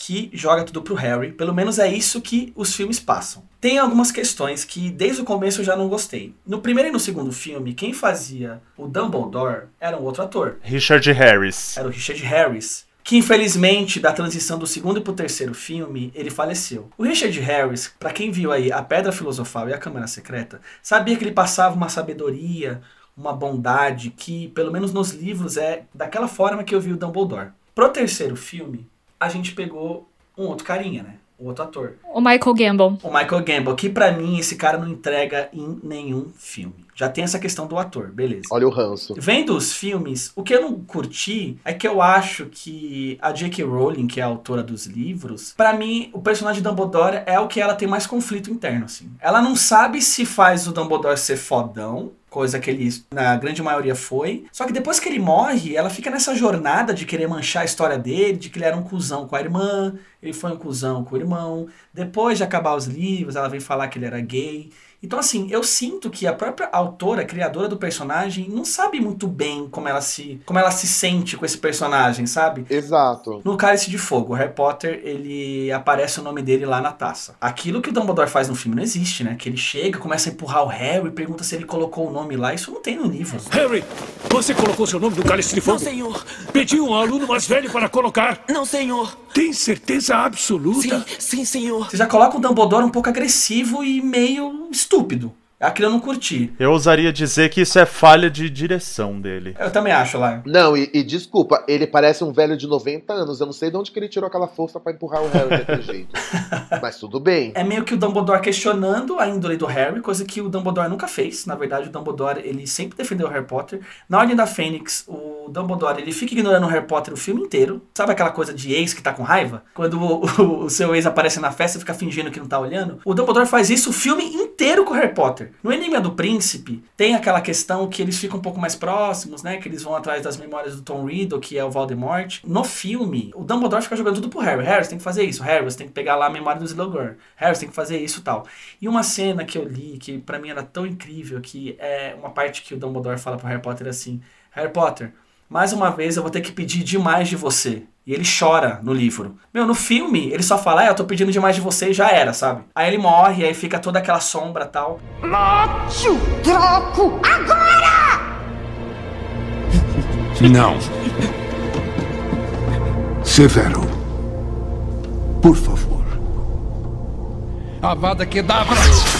que joga tudo pro Harry. Pelo menos é isso que os filmes passam. Tem algumas questões que desde o começo eu já não gostei. No primeiro e no segundo filme, quem fazia o Dumbledore era um outro ator. Richard Harris. Era o Richard Harris. que infelizmente, da transição do segundo pro terceiro filme, ele faleceu. O Richard Harris, pra quem viu aí A Pedra Filosofal e A Câmara Secreta, sabia que ele passava uma sabedoria, uma bondade que, pelo menos nos livros, é daquela forma que eu vi o Dumbledore. Pro terceiro filme, a gente pegou um outro carinha, né? Um outro ator. O Michael Gambon. O Michael Gambon, que pra mim esse cara não entrega em nenhum filme. Já tem essa questão do ator, beleza. Olha o ranço. Vendo os filmes, o que eu não curti é que eu acho que a J.K. Rowling, que é a autora dos livros, pra mim, o personagem de Dumbledore é o que ela tem mais conflito interno, assim. Ela não sabe se faz o Dumbledore ser fodão, coisa que ele, na grande maioria, foi. Só que depois que ele morre, ela fica nessa jornada de querer manchar a história dele, de que ele era um cuzão com a irmã, ele foi um cuzão com o irmão. Depois de acabar os livros, ela vem falar que ele era gay. Então, assim, eu sinto que a própria autora, criadora do personagem, não sabe muito bem como ela se, como ela se sente com esse personagem, sabe? Exato. No Cálice de Fogo, o Harry Potter, ele aparece o nome dele lá na taça. Aquilo que o Dumbledore faz no filme não existe, né? Que ele chega, começa a empurrar o Harry, pergunta se ele colocou o nome lá. Isso não tem no livro. Harry, você colocou seu nome no cálice de fogo? Não, senhor. Pediu um aluno mais velho para colocar? Não, senhor. Tem certeza absoluta? Sim, sim, senhor. Você já coloca o Dumbledore um pouco agressivo e meio estúpido. Aquilo eu não curti. Eu ousaria dizer que isso é falha de direção dele. Eu também acho, lá. Não, e, e desculpa, ele parece um velho de 90 anos. Eu não sei de onde que ele tirou aquela força pra empurrar o Harry daquele jeito. Mas tudo bem. É meio que o Dumbledore questionando a índole do Harry, coisa que o Dumbledore nunca fez. Na verdade, o Dumbledore, ele sempre defendeu o Harry Potter. Na Ordem da Fênix, o Dumbledore, ele fica ignorando o Harry Potter o filme inteiro. Sabe aquela coisa de ex que tá com raiva? Quando o, o, o seu ex aparece na festa e fica fingindo que não tá olhando. O Dumbledore faz isso o filme inteiro com o Harry Potter. No Enigma do Príncipe, tem aquela questão que eles ficam um pouco mais próximos, né? Que eles vão atrás das memórias do Tom Riddle, que é o Voldemort. No filme, o Dumbledore fica jogando tudo pro Harry. Harry, você tem que fazer isso. Harry, você tem que pegar lá a memória do Slughorn. Harry, você tem que fazer isso tal. E uma cena que eu li, que para mim era tão incrível, que é uma parte que o Dumbledore fala pro Harry Potter assim: Harry Potter, mais uma vez eu vou ter que pedir demais de você. E ele chora no livro. Meu, no filme, ele só fala, ah, eu tô pedindo demais de você e já era, sabe? Aí ele morre, aí fica toda aquela sombra e tal. Mate o Draco agora! Não. Severo. Por favor. Avada Kedavra!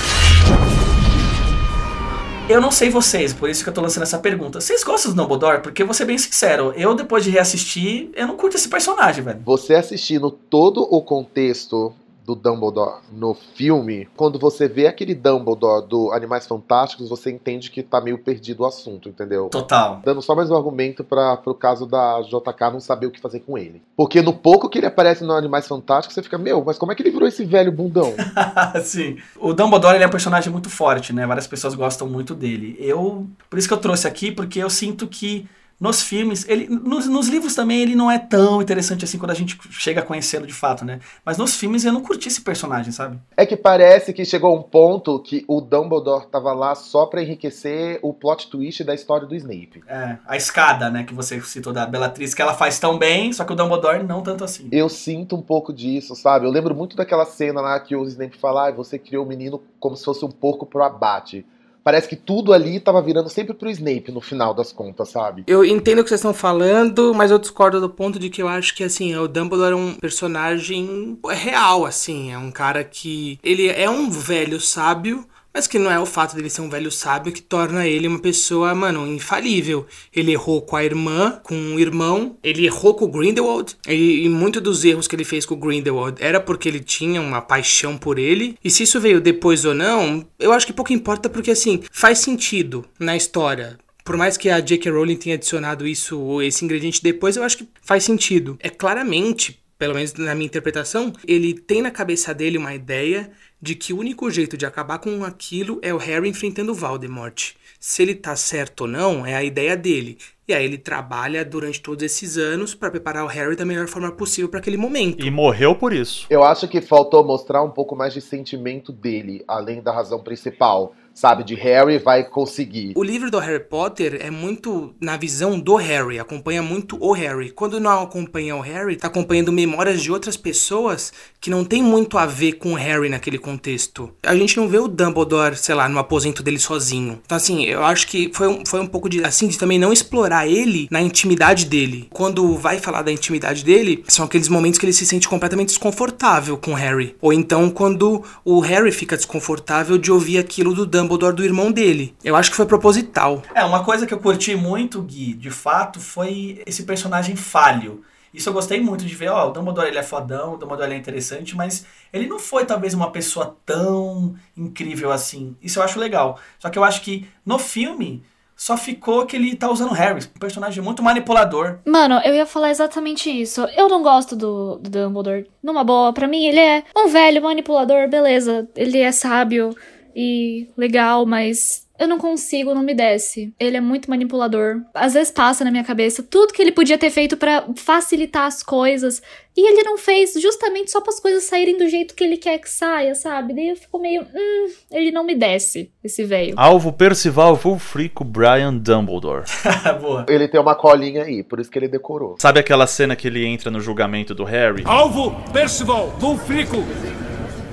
Eu não sei vocês, por isso que eu tô lançando essa pergunta. Vocês gostam do Dumbledore? Porque vou ser bem sincero, eu depois de reassistir, eu não curto esse personagem, velho. Você assistindo todo o contexto do Dumbledore no filme, quando você vê aquele Dumbledore do Animais Fantásticos, você entende que tá meio perdido o assunto, entendeu? Total. Dando só mais um argumento para pro caso da JK não saber o que fazer com ele. Porque no pouco que ele aparece no Animais Fantásticos, você fica, meu, mas como é que ele virou esse velho bundão? Sim. O Dumbledore ele é um personagem muito forte, né? Várias pessoas gostam muito dele. Eu. Por isso que eu trouxe aqui, porque eu sinto que nos filmes, ele, nos, nos, livros também ele não é tão interessante assim quando a gente chega a conhecê-lo de fato, né? Mas nos filmes eu não curti esse personagem, sabe? É que parece que chegou um ponto que o Dumbledore tava lá só para enriquecer o plot twist da história do Snape. É, a escada, né, que você citou da Bellatrix, que ela faz tão bem, só que o Dumbledore não tanto assim. Eu sinto um pouco disso, sabe? Eu lembro muito daquela cena lá que o Snape fala, ah, você criou o menino como se fosse um porco pro abate parece que tudo ali tava virando sempre pro Snape no final das contas, sabe? Eu entendo o que vocês estão falando, mas eu discordo do ponto de que eu acho que, assim, o Dumbledore é um personagem real, assim. É um cara que. Ele é um velho sábio. Mas que não é o fato dele ser um velho sábio que torna ele uma pessoa, mano, infalível. Ele errou com a irmã, com o irmão, ele errou com o Grindelwald. E, e muitos dos erros que ele fez com o Grindelwald era porque ele tinha uma paixão por ele. E se isso veio depois ou não, eu acho que pouco importa, porque assim, faz sentido na história por mais que a J.K. Rowling tenha adicionado isso, esse ingrediente depois, eu acho que faz sentido. É claramente, pelo menos na minha interpretação, ele tem na cabeça dele uma ideia de que o único jeito de acabar com aquilo é o Harry enfrentando o Voldemort. Se ele tá certo ou não, é a ideia dele. E aí ele trabalha durante todos esses anos para preparar o Harry da melhor forma possível para aquele momento. E morreu por isso. Eu acho que faltou mostrar um pouco mais de sentimento dele, além da razão principal sabe, de Harry vai conseguir. O livro do Harry Potter é muito na visão do Harry, acompanha muito o Harry. Quando não acompanha o Harry, tá acompanhando memórias de outras pessoas que não tem muito a ver com o Harry naquele contexto. A gente não vê o Dumbledore, sei lá, no aposento dele sozinho. Então assim, eu acho que foi um, foi um pouco de assim de também não explorar ele na intimidade dele. Quando vai falar da intimidade dele, são aqueles momentos que ele se sente completamente desconfortável com o Harry. Ou então quando o Harry fica desconfortável de ouvir aquilo do Dumbledore do irmão dele. Eu acho que foi proposital. É, uma coisa que eu curti muito, Gui, de fato, foi esse personagem falho. Isso eu gostei muito de ver, ó, o Dumbledore ele é fodão, o Dumbledore ele é interessante, mas ele não foi talvez uma pessoa tão incrível assim. Isso eu acho legal. Só que eu acho que no filme só ficou que ele tá usando Harry, um personagem muito manipulador. Mano, eu ia falar exatamente isso. Eu não gosto do, do Dumbledore. Numa boa, pra mim ele é um velho manipulador, beleza. Ele é sábio e legal, mas eu não consigo, não me desce. Ele é muito manipulador. Às vezes passa na minha cabeça tudo que ele podia ter feito pra facilitar as coisas. E ele não fez justamente só para as coisas saírem do jeito que ele quer que saia, sabe? Daí eu fico meio. Hum, ele não me desce, esse velho. Alvo Percival Wulfrico Brian Dumbledore. Boa. Ele tem uma colinha aí, por isso que ele decorou. Sabe aquela cena que ele entra no julgamento do Harry? Alvo Percival Wulfrico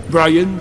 Brian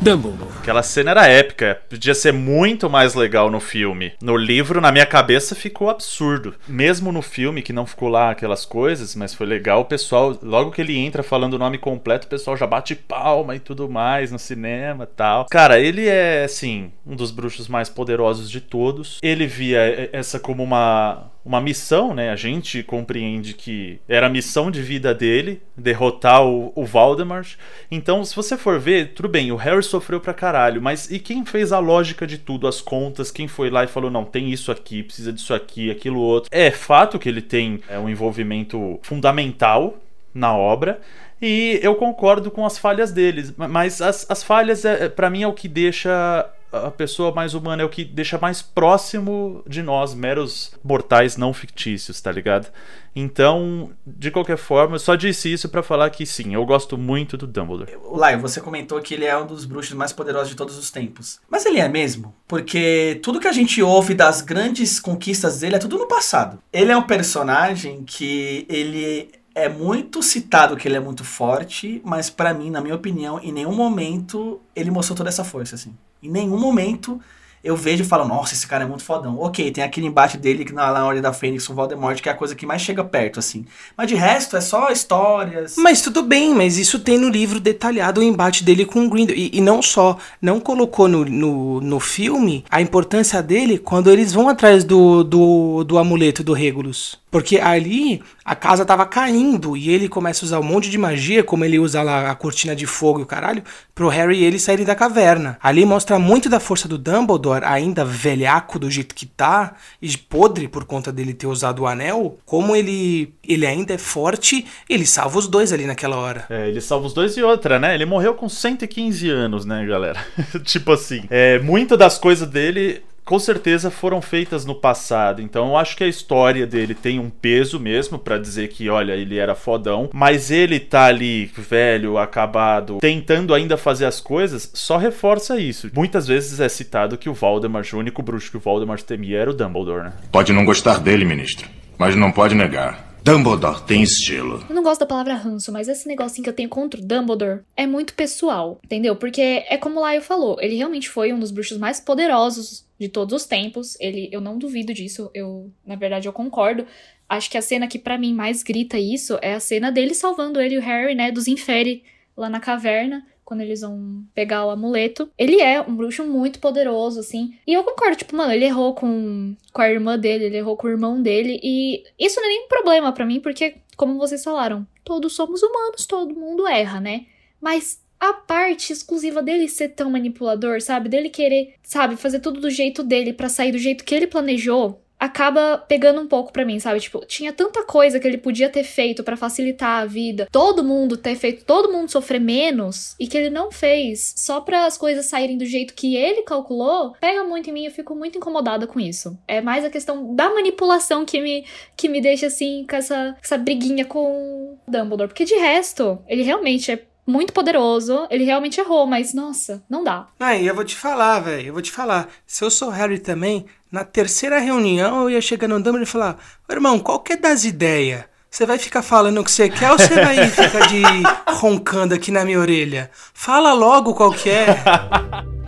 Dumbledore. Aquela cena era épica, podia ser muito mais legal no filme. No livro, na minha cabeça, ficou absurdo. Mesmo no filme, que não ficou lá aquelas coisas, mas foi legal, o pessoal, logo que ele entra falando o nome completo, o pessoal já bate palma e tudo mais no cinema tal. Cara, ele é, assim, um dos bruxos mais poderosos de todos. Ele via essa como uma, uma missão, né? A gente compreende que era a missão de vida dele, derrotar o, o Voldemort. Então, se você for ver, tudo bem, o Harry sofreu pra caralho, mas e quem fez a lógica de tudo, as contas, quem foi lá e falou, não, tem isso aqui, precisa disso aqui, aquilo outro. É fato que ele tem é, um envolvimento fundamental na obra, e eu concordo com as falhas deles, mas as, as falhas, é, para mim, é o que deixa a pessoa mais humana, é o que deixa mais próximo de nós, meros mortais não fictícios, tá ligado? Então, de qualquer forma, eu só disse isso para falar que sim, eu gosto muito do Dumbledore. Lai, você comentou que ele é um dos bruxos mais poderosos de todos os tempos. Mas ele é mesmo? Porque tudo que a gente ouve das grandes conquistas dele é tudo no passado. Ele é um personagem que ele é muito citado que ele é muito forte, mas para mim, na minha opinião, em nenhum momento ele mostrou toda essa força assim. Em nenhum momento eu vejo e falo, nossa, esse cara é muito fodão. Ok, tem aquele embate dele que na, na Ordem da Fênix o Voldemort, que é a coisa que mais chega perto, assim. Mas de resto, é só histórias. Mas tudo bem, mas isso tem no livro detalhado o embate dele com o Grindelwald. E, e não só, não colocou no, no, no filme a importância dele quando eles vão atrás do, do, do amuleto do Regulus. Porque ali a casa tava caindo e ele começa a usar um monte de magia, como ele usa lá a cortina de fogo e o caralho, pro Harry e ele saírem da caverna. Ali mostra muito da força do Dumbledore, ainda velhaco do jeito que tá, e podre por conta dele ter usado o anel, como ele ele ainda é forte, ele salva os dois ali naquela hora. É, ele salva os dois e outra, né? Ele morreu com 115 anos, né, galera? tipo assim, é, muitas das coisas dele com certeza foram feitas no passado. Então eu acho que a história dele tem um peso mesmo para dizer que, olha, ele era fodão, mas ele tá ali velho, acabado, tentando ainda fazer as coisas, só reforça isso. Muitas vezes é citado que o Voldemort, o único bruxo que o Voldemort temia era o Dumbledore, né? Pode não gostar dele, ministro, mas não pode negar. Dumbledore tem estilo. Eu não gosto da palavra ranço, mas esse negocinho que eu tenho contra o Dumbledore é muito pessoal, entendeu? Porque é como o Laio falou, ele realmente foi um dos bruxos mais poderosos de todos os tempos. Ele, eu não duvido disso, eu, na verdade, eu concordo. Acho que a cena que para mim mais grita isso é a cena dele salvando ele e o Harry, né, dos Inferi lá na caverna quando eles vão pegar o amuleto. Ele é um bruxo muito poderoso, assim. E eu concordo, tipo, mano, ele errou com, com a irmã dele, ele errou com o irmão dele. E isso não é nenhum problema para mim, porque, como vocês falaram, todos somos humanos, todo mundo erra, né? Mas a parte exclusiva dele ser tão manipulador, sabe? Dele querer, sabe, fazer tudo do jeito dele para sair do jeito que ele planejou, acaba pegando um pouco pra mim, sabe? Tipo, tinha tanta coisa que ele podia ter feito para facilitar a vida, todo mundo ter feito, todo mundo sofrer menos e que ele não fez, só para as coisas saírem do jeito que ele calculou, pega muito em mim, eu fico muito incomodada com isso. É mais a questão da manipulação que me que me deixa assim com essa essa briguinha com o Dumbledore, porque de resto, ele realmente é muito poderoso, ele realmente errou, mas nossa, não dá. Aí eu vou te falar, velho, eu vou te falar. Se eu sou Harry também, na terceira reunião eu ia chegar no Dumbledore e falar: irmão, qual que é das ideias? Você vai ficar falando o que você quer ou você vai ficar de roncando aqui na minha orelha? Fala logo qual que é.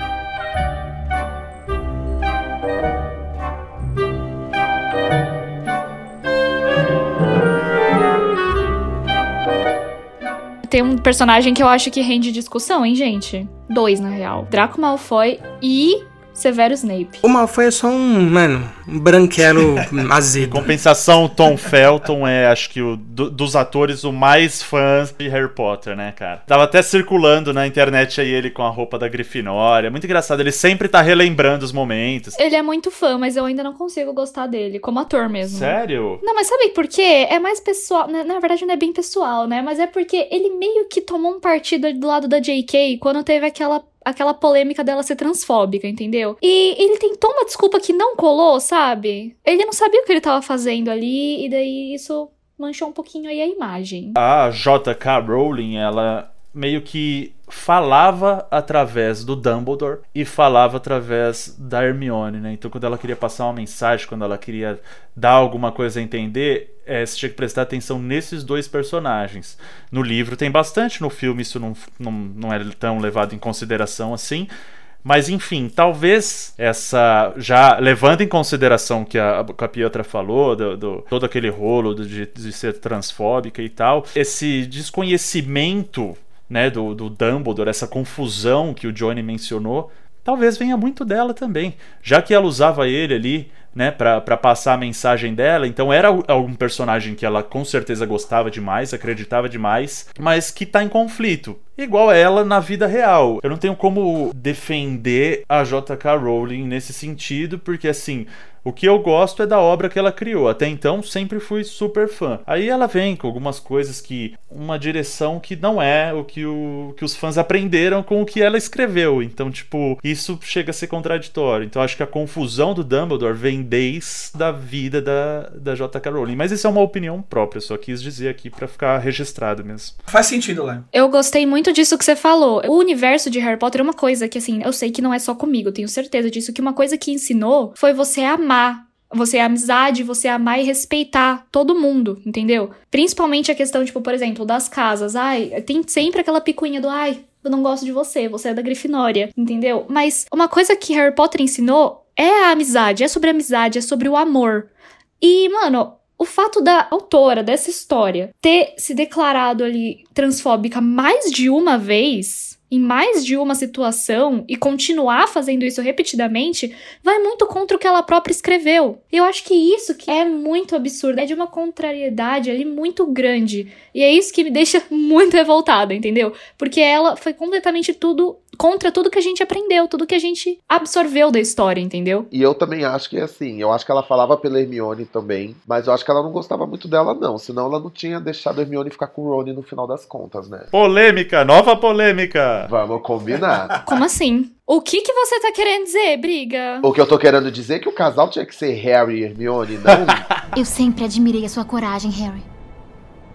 Tem um personagem que eu acho que rende discussão, hein, gente? Dois, na real. Draco Malfoy e Severo Snape. O Malfoy é só um, mano, um branquelo azedo. Compensação, Tom Felton é, acho que, o, do- dos atores, o mais fã de Harry Potter, né, cara? Tava até circulando na internet aí ele com a roupa da Grifinória. Muito engraçado, ele sempre tá relembrando os momentos. Ele é muito fã, mas eu ainda não consigo gostar dele, como ator mesmo. Sério? Não, mas sabe por quê? É mais pessoal. Na, na verdade, não é bem pessoal, né? Mas é porque ele meio que tomou um partido do lado da JK quando teve aquela. Aquela polêmica dela ser transfóbica, entendeu? E ele tentou uma desculpa que não colou, sabe? Ele não sabia o que ele tava fazendo ali, e daí isso manchou um pouquinho aí a imagem. A J.K. Rowling, ela meio que falava através do Dumbledore e falava através da Hermione, né? Então, quando ela queria passar uma mensagem, quando ela queria dar alguma coisa a entender, eh, você tinha que prestar atenção nesses dois personagens. No livro tem bastante, no filme isso não, não, não é tão levado em consideração assim. Mas enfim, talvez essa. Já levando em consideração que a, que a Pietra falou, do, do- todo aquele rolo de, de ser transfóbica e tal, esse desconhecimento né, do, do Dumbledore, essa confusão que o Johnny mencionou, talvez venha muito dela também. Já que ela usava ele ali, né, pra passar a mensagem dela, então era al- algum personagem que ela com certeza gostava demais, acreditava demais, mas que tá em conflito. Igual ela na vida real. Eu não tenho como defender a J.K. Rowling nesse sentido, porque assim. O que eu gosto é da obra que ela criou. Até então, sempre fui super fã. Aí ela vem com algumas coisas que. Uma direção que não é o que, o, que os fãs aprenderam com o que ela escreveu. Então, tipo, isso chega a ser contraditório. Então, acho que a confusão do Dumbledore vem desde a vida da, da J.K. Rowling. Mas isso é uma opinião própria. Só quis dizer aqui pra ficar registrado mesmo. Faz sentido, Léo. Eu gostei muito disso que você falou. O universo de Harry Potter é uma coisa que, assim, eu sei que não é só comigo, eu tenho certeza disso, que uma coisa que ensinou foi você amar. Você é amizade, você amar e respeitar todo mundo, entendeu? Principalmente a questão, tipo, por exemplo, das casas. Ai, tem sempre aquela picuinha do ai, eu não gosto de você, você é da Grifinória, entendeu? Mas uma coisa que Harry Potter ensinou é a amizade, é sobre a amizade, é sobre o amor. E, mano, o fato da autora dessa história ter se declarado ali transfóbica mais de uma vez, em mais de uma situação, e continuar fazendo isso repetidamente, vai muito contra o que ela própria escreveu. Eu acho que isso que é muito absurdo, é de uma contrariedade ali muito grande. E é isso que me deixa muito revoltada, entendeu? Porque ela foi completamente tudo contra tudo que a gente aprendeu, tudo que a gente absorveu da história, entendeu? E eu também acho que é assim. Eu acho que ela falava pela Hermione também, mas eu acho que ela não gostava muito dela, não. Senão ela não tinha deixado a Hermione ficar com o Rony no final das contas, né? Polêmica, nova polêmica. Vamos combinar. Como assim? O que que você tá querendo dizer, briga? o que eu tô querendo dizer é que o casal tinha que ser Harry e Hermione, não? Eu sempre admirei a sua coragem, Harry.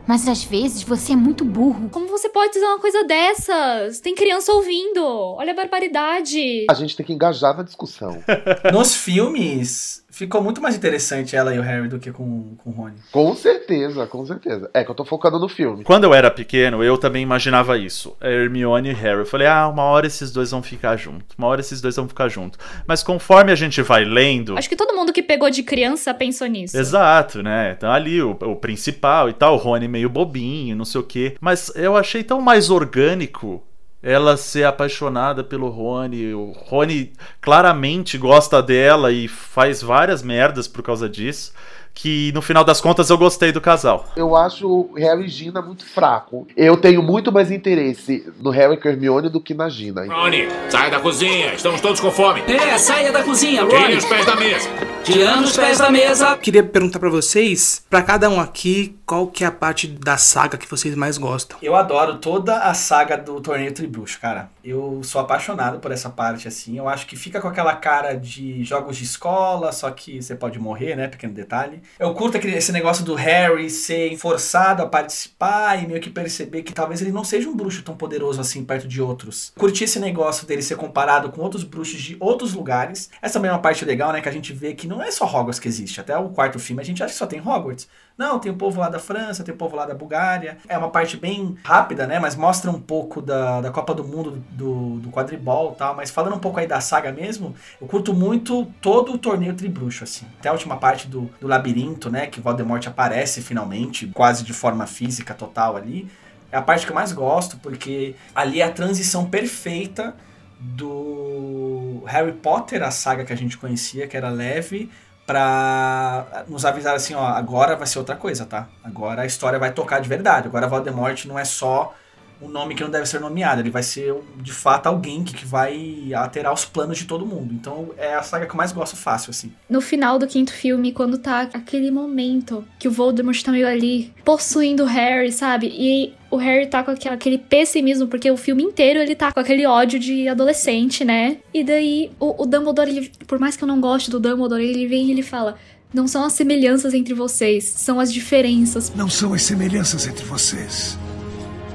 Mas às vezes você é muito burro. Como você pode dizer uma coisa dessas? Tem criança ouvindo. Olha a barbaridade. a gente tem que engajar na discussão. Nos filmes, ficou muito mais interessante ela e o Harry do que com, com o Rony. Com certeza, com certeza. É que eu tô focando no filme. Quando eu era pequeno, eu também imaginava isso. Hermione e Harry. Eu falei, ah, uma hora esses dois vão ficar juntos. Uma hora esses dois vão ficar juntos. Mas conforme a gente vai lendo. Acho que todo mundo que pegou de criança pensou nisso. Exato, né? Então ali o, o principal e tal, o Rony meio bobinho, não sei o quê. Mas eu achei tão mais orgânico ela ser apaixonada pelo Rony. O Rony claramente gosta dela e faz várias merdas por causa disso. Que no final das contas eu gostei do casal. Eu acho o Harry e Gina muito fraco. Eu tenho muito mais interesse no Harry a Hermione do que na Gina. Rony, sai da cozinha, estamos todos com fome. É, saia da cozinha, Tire Ronnie. os pés da mesa. Tirando os pés da mesa. Queria perguntar pra vocês, pra cada um aqui, qual que é a parte da saga que vocês mais gostam? Eu adoro toda a saga do Torneio Tribruxo, cara. Eu sou apaixonado por essa parte, assim. Eu acho que fica com aquela cara de jogos de escola, só que você pode morrer, né? Pequeno detalhe. Eu curto aquele, esse negócio do Harry ser forçado a participar e meio que perceber que talvez ele não seja um bruxo tão poderoso assim perto de outros. Curti esse negócio dele ser comparado com outros bruxos de outros lugares. Essa também é uma parte legal, né? Que a gente vê que não é só Hogwarts que existe. Até o quarto filme a gente acha que só tem Hogwarts. Não, tem o povo lá da França, tem o povo lá da Bulgária. É uma parte bem rápida, né? Mas mostra um pouco da, da Copa do Mundo do, do quadribol e tal. Mas falando um pouco aí da saga mesmo, eu curto muito todo o torneio tribruxo, assim. Até a última parte do, do labirinto, né? Que Voldemort aparece finalmente, quase de forma física total ali. é a parte que eu mais gosto, porque ali é a transição perfeita do Harry Potter, a saga que a gente conhecia, que era leve, pra nos avisar assim, ó, agora vai ser outra coisa, tá? Agora a história vai tocar de verdade. Agora Voldemort não é só um nome que não deve ser nomeado, ele vai ser de fato alguém que, que vai alterar os planos de todo mundo. Então é a saga que eu mais gosto fácil, assim. No final do quinto filme, quando tá aquele momento que o Voldemort tá meio ali possuindo o Harry, sabe? E o Harry tá com aquele, aquele pessimismo, porque o filme inteiro ele tá com aquele ódio de adolescente, né? E daí o, o Dumbledore, ele, por mais que eu não goste do Dumbledore, ele vem e ele fala. Não são as semelhanças entre vocês, são as diferenças. Não são as semelhanças entre vocês.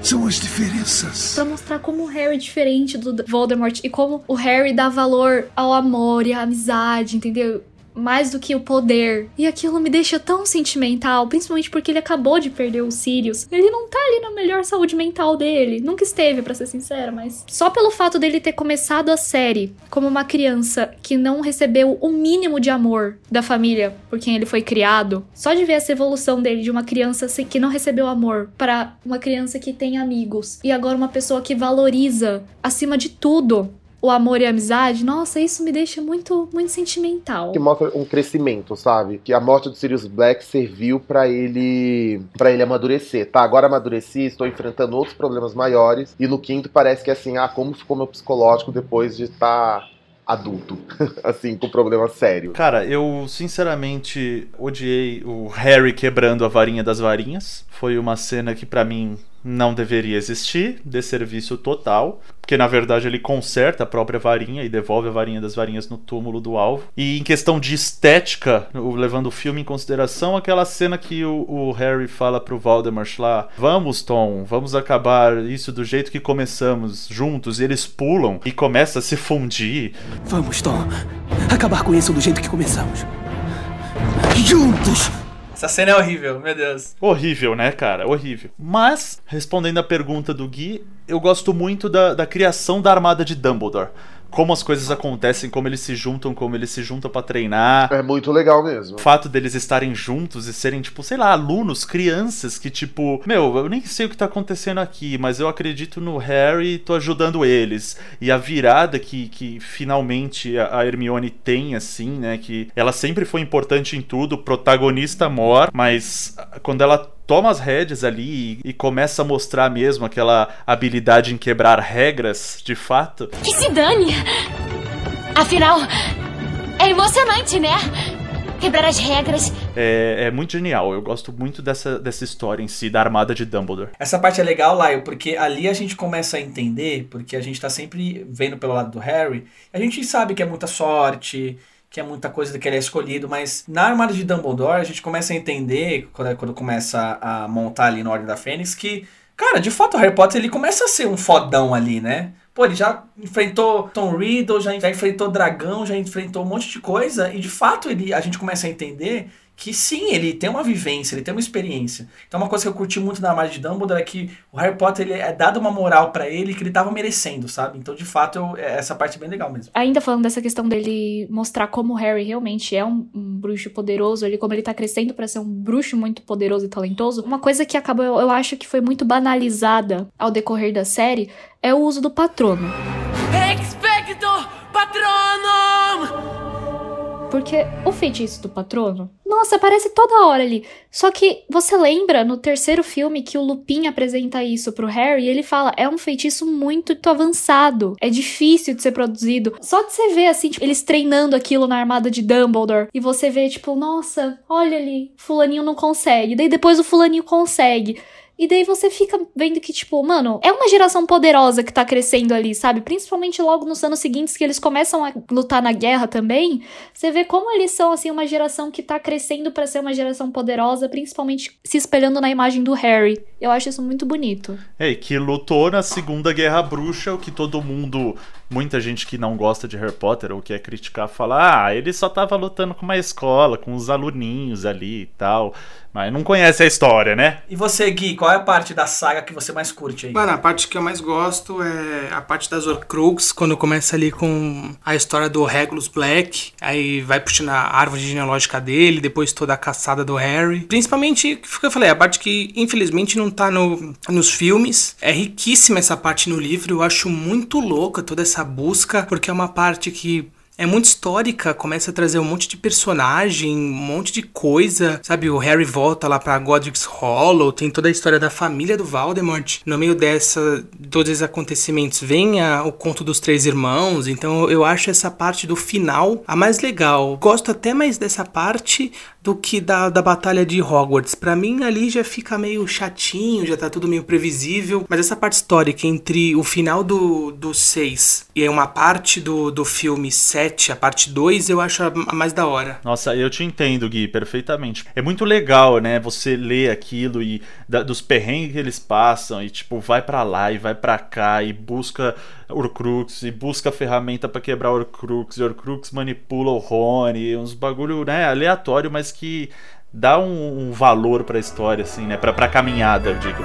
São as diferenças. Pra mostrar como o Harry é diferente do Voldemort e como o Harry dá valor ao amor e à amizade, entendeu? Mais do que o poder. E aquilo me deixa tão sentimental, principalmente porque ele acabou de perder o Sirius. Ele não tá ali na melhor saúde mental dele. Nunca esteve, pra ser sincera, mas só pelo fato dele ter começado a série como uma criança que não recebeu o mínimo de amor da família por quem ele foi criado, só de ver essa evolução dele de uma criança que não recebeu amor para uma criança que tem amigos e agora uma pessoa que valoriza acima de tudo o amor e a amizade, nossa, isso me deixa muito, muito sentimental. Que mostra um crescimento, sabe? Que a morte do Sirius Black serviu pra ele para ele amadurecer. Tá, agora amadureci, estou enfrentando outros problemas maiores. E no quinto parece que é assim, ah, como ficou meu psicológico depois de estar adulto, assim, com problema sério. Cara, eu sinceramente odiei o Harry quebrando a varinha das varinhas. Foi uma cena que pra mim não deveria existir, desserviço total, porque na verdade ele conserta a própria varinha e devolve a varinha das varinhas no túmulo do alvo. E em questão de estética, levando o filme em consideração, aquela cena que o, o Harry fala pro Voldemort lá: Vamos, Tom, vamos acabar isso do jeito que começamos, juntos, e eles pulam e começa a se fundir. Vamos, Tom. Acabar com isso do jeito que começamos. Juntos! Essa cena é horrível, meu Deus. Horrível, né, cara? Horrível. Mas, respondendo a pergunta do Gui, eu gosto muito da, da criação da armada de Dumbledore. Como as coisas acontecem, como eles se juntam, como eles se juntam para treinar. É muito legal mesmo. O fato deles estarem juntos e serem, tipo, sei lá, alunos, crianças que, tipo, meu, eu nem sei o que tá acontecendo aqui, mas eu acredito no Harry e tô ajudando eles. E a virada que, que finalmente a Hermione tem, assim, né? Que ela sempre foi importante em tudo, protagonista mor, mas quando ela toma as rédeas ali e, e, começa a mostrar mesmo aquela habilidade em quebrar regras, de fato. Que se dane! Afinal, é emocionante, né? Quebrar as regras. É, é, muito genial. Eu gosto muito dessa, dessa história em si, da armada de Dumbledore. Essa parte é legal, Laio, porque ali a gente começa a entender, porque a gente tá sempre vendo pelo lado do Harry, a gente sabe que é muita sorte, que é muita coisa do que ele é escolhido, mas na Armada de Dumbledore a gente começa a entender, quando, quando começa a montar ali na Ordem da Fênix, que, cara, de fato o Harry Potter ele começa a ser um fodão ali, né? Pô, ele já enfrentou Tom Riddle, já, já enfrentou dragão, já enfrentou um monte de coisa, e de fato ele, a gente começa a entender que sim, ele tem uma vivência, ele tem uma experiência. Então uma coisa que eu curti muito na Armada de Dumbledore é que o Harry Potter ele é dado uma moral para ele que ele tava merecendo, sabe? Então de fato eu, essa parte é bem legal mesmo. Ainda falando dessa questão dele mostrar como o Harry realmente é um, um bruxo poderoso, ele como ele tá crescendo para ser um bruxo muito poderoso e talentoso, uma coisa que acabou, eu, eu acho que foi muito banalizada ao decorrer da série é o uso do patrono. Expecto Patronum! Porque o feitiço do patrono, nossa, aparece toda hora ali. Só que você lembra no terceiro filme que o Lupin apresenta isso pro Harry e ele fala: é um feitiço muito avançado, é difícil de ser produzido. Só de você ver assim, tipo, eles treinando aquilo na armada de Dumbledore e você vê, tipo, nossa, olha ali, Fulaninho não consegue. Daí depois o Fulaninho consegue. E daí você fica vendo que, tipo, mano, é uma geração poderosa que tá crescendo ali, sabe? Principalmente logo nos anos seguintes que eles começam a lutar na guerra também. Você vê como eles são, assim, uma geração que tá crescendo para ser uma geração poderosa, principalmente se espelhando na imagem do Harry. Eu acho isso muito bonito. É, que lutou na Segunda Guerra Bruxa, o que todo mundo Muita gente que não gosta de Harry Potter ou quer criticar fala: ah, ele só tava lutando com uma escola, com os aluninhos ali e tal. Mas não conhece a história, né? E você, Gui, qual é a parte da saga que você mais curte aí? Mano, a parte que eu mais gosto é a parte das Horcrux, quando começa ali com a história do Regulus Black, aí vai puxando a árvore genealógica dele, depois toda a caçada do Harry. Principalmente, o que eu falei, a parte que infelizmente não tá no, nos filmes. É riquíssima essa parte no livro, eu acho muito louca toda essa busca, porque é uma parte que é muito histórica, começa a trazer um monte de personagem, um monte de coisa, sabe? O Harry volta lá pra Godric's Hollow, tem toda a história da família do Voldemort. No meio dessa, todos esses acontecimentos, vem a- o conto dos três irmãos, então eu acho essa parte do final a mais legal. Gosto até mais dessa parte do que da, da batalha de Hogwarts. Pra mim ali já fica meio chatinho, já tá tudo meio previsível, mas essa parte histórica entre o final do, do 6 e uma parte do, do filme 7, a parte 2, eu acho a, mais da hora. Nossa, eu te entendo, Gui, perfeitamente. É muito legal, né? Você lê aquilo e da- dos perrengues que eles passam e tipo vai pra lá e vai pra cá e busca Horcrux e busca ferramenta pra quebrar Horcrux e Horcrux manipula o Rony, uns bagulho, né, aleatório, mas que dá um, um valor pra história assim, né, Pra pra caminhada, eu digo.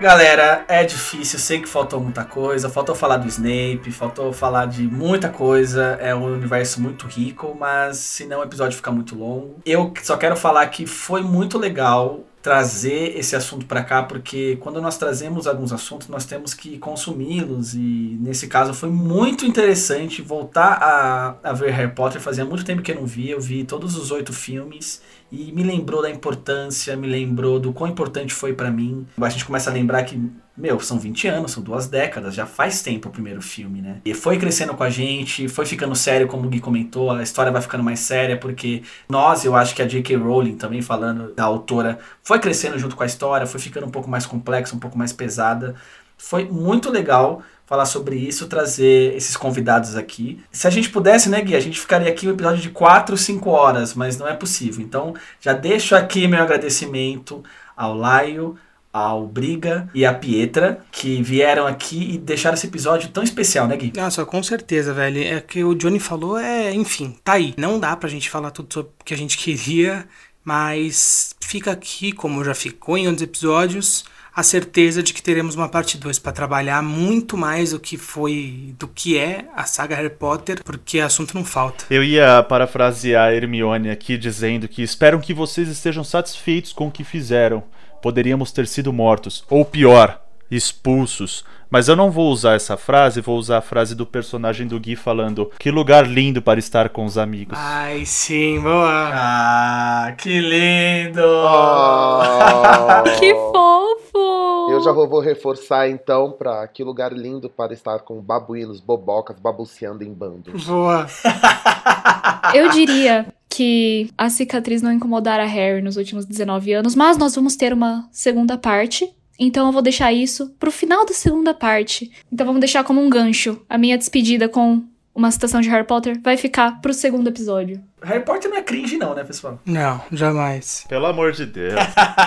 Galera, é difícil, sei que faltou muita coisa, faltou falar do Snape, faltou falar de muita coisa, é um universo muito rico, mas senão o episódio fica muito longo. Eu só quero falar que foi muito legal trazer esse assunto pra cá, porque quando nós trazemos alguns assuntos, nós temos que consumi-los e nesse caso foi muito interessante voltar a, a ver Harry Potter, fazia muito tempo que eu não via, eu vi todos os oito filmes e me lembrou da importância, me lembrou do quão importante foi pra mim. A gente começa a lembrar que, meu, são 20 anos, são duas décadas, já faz tempo o primeiro filme, né? E foi crescendo com a gente, foi ficando sério, como o Gui comentou, a história vai ficando mais séria, porque nós, eu acho que a J.K. Rowling, também falando da autora, foi crescendo junto com a história, foi ficando um pouco mais complexa, um pouco mais pesada. Foi muito legal falar sobre isso, trazer esses convidados aqui. Se a gente pudesse, né, Gui, a gente ficaria aqui um episódio de 4, 5 horas, mas não é possível. Então, já deixo aqui meu agradecimento ao Laio, ao Briga e à Pietra, que vieram aqui e deixaram esse episódio tão especial, né, Gui? Nossa, com certeza, velho. É que o Johnny falou, é, enfim, tá aí. Não dá pra gente falar tudo sobre o que a gente queria, mas fica aqui, como já ficou em outros episódios, a certeza de que teremos uma parte 2 pra trabalhar muito mais do que foi, do que é a saga Harry Potter, porque assunto não falta. Eu ia parafrasear a Hermione aqui dizendo que espero que vocês estejam satisfeitos com o que fizeram. Poderíamos ter sido mortos, ou pior, expulsos. Mas eu não vou usar essa frase, vou usar a frase do personagem do Gui falando: Que lugar lindo para estar com os amigos. Ai, sim, boa. Ah, que lindo! Que fofo! Eu já vou, vou reforçar então pra que lugar lindo para estar com babuínos, bobocas, babuceando em bando. Boa. Eu diria que a cicatriz não incomodara a Harry nos últimos 19 anos, mas nós vamos ter uma segunda parte. Então eu vou deixar isso pro final da segunda parte. Então vamos deixar como um gancho. A minha despedida com uma citação de Harry Potter vai ficar pro segundo episódio. Harry Potter não é cringe não, né, pessoal? Não, jamais. Pelo amor de Deus.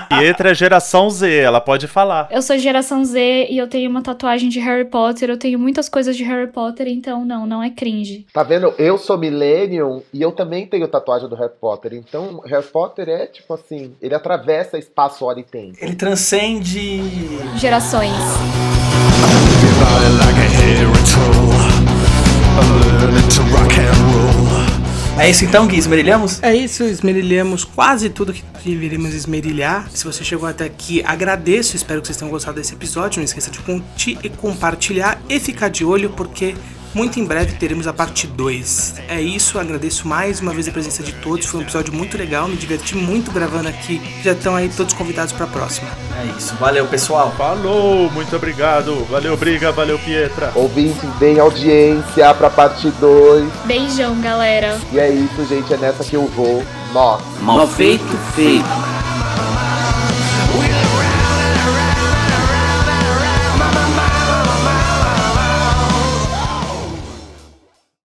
Pietra é geração Z, ela pode falar. Eu sou geração Z e eu tenho uma tatuagem de Harry Potter, eu tenho muitas coisas de Harry Potter, então não, não é cringe. Tá vendo? Eu sou Millennium e eu também tenho tatuagem do Harry Potter. Então, Harry Potter é tipo assim, ele atravessa espaço, hora e tempo. Ele transcende Gerações. É isso então, Gui? Esmerilhamos? É isso, esmerilhamos quase tudo que deveríamos esmerilhar. Se você chegou até aqui, agradeço. Espero que vocês tenham gostado desse episódio. Não esqueça de curtir e compartilhar e ficar de olho, porque muito em breve teremos a parte 2. É isso, agradeço mais uma vez a presença de todos. Foi um episódio muito legal, me diverti muito gravando aqui. Já estão aí todos convidados para a próxima. É isso, valeu pessoal. Falou, muito obrigado. Valeu, Briga, valeu, Pietra. Ouvintes, deem audiência pra parte 2. Beijão, galera. E é isso, gente, é nessa que eu vou. Nós. Mal feito, feito.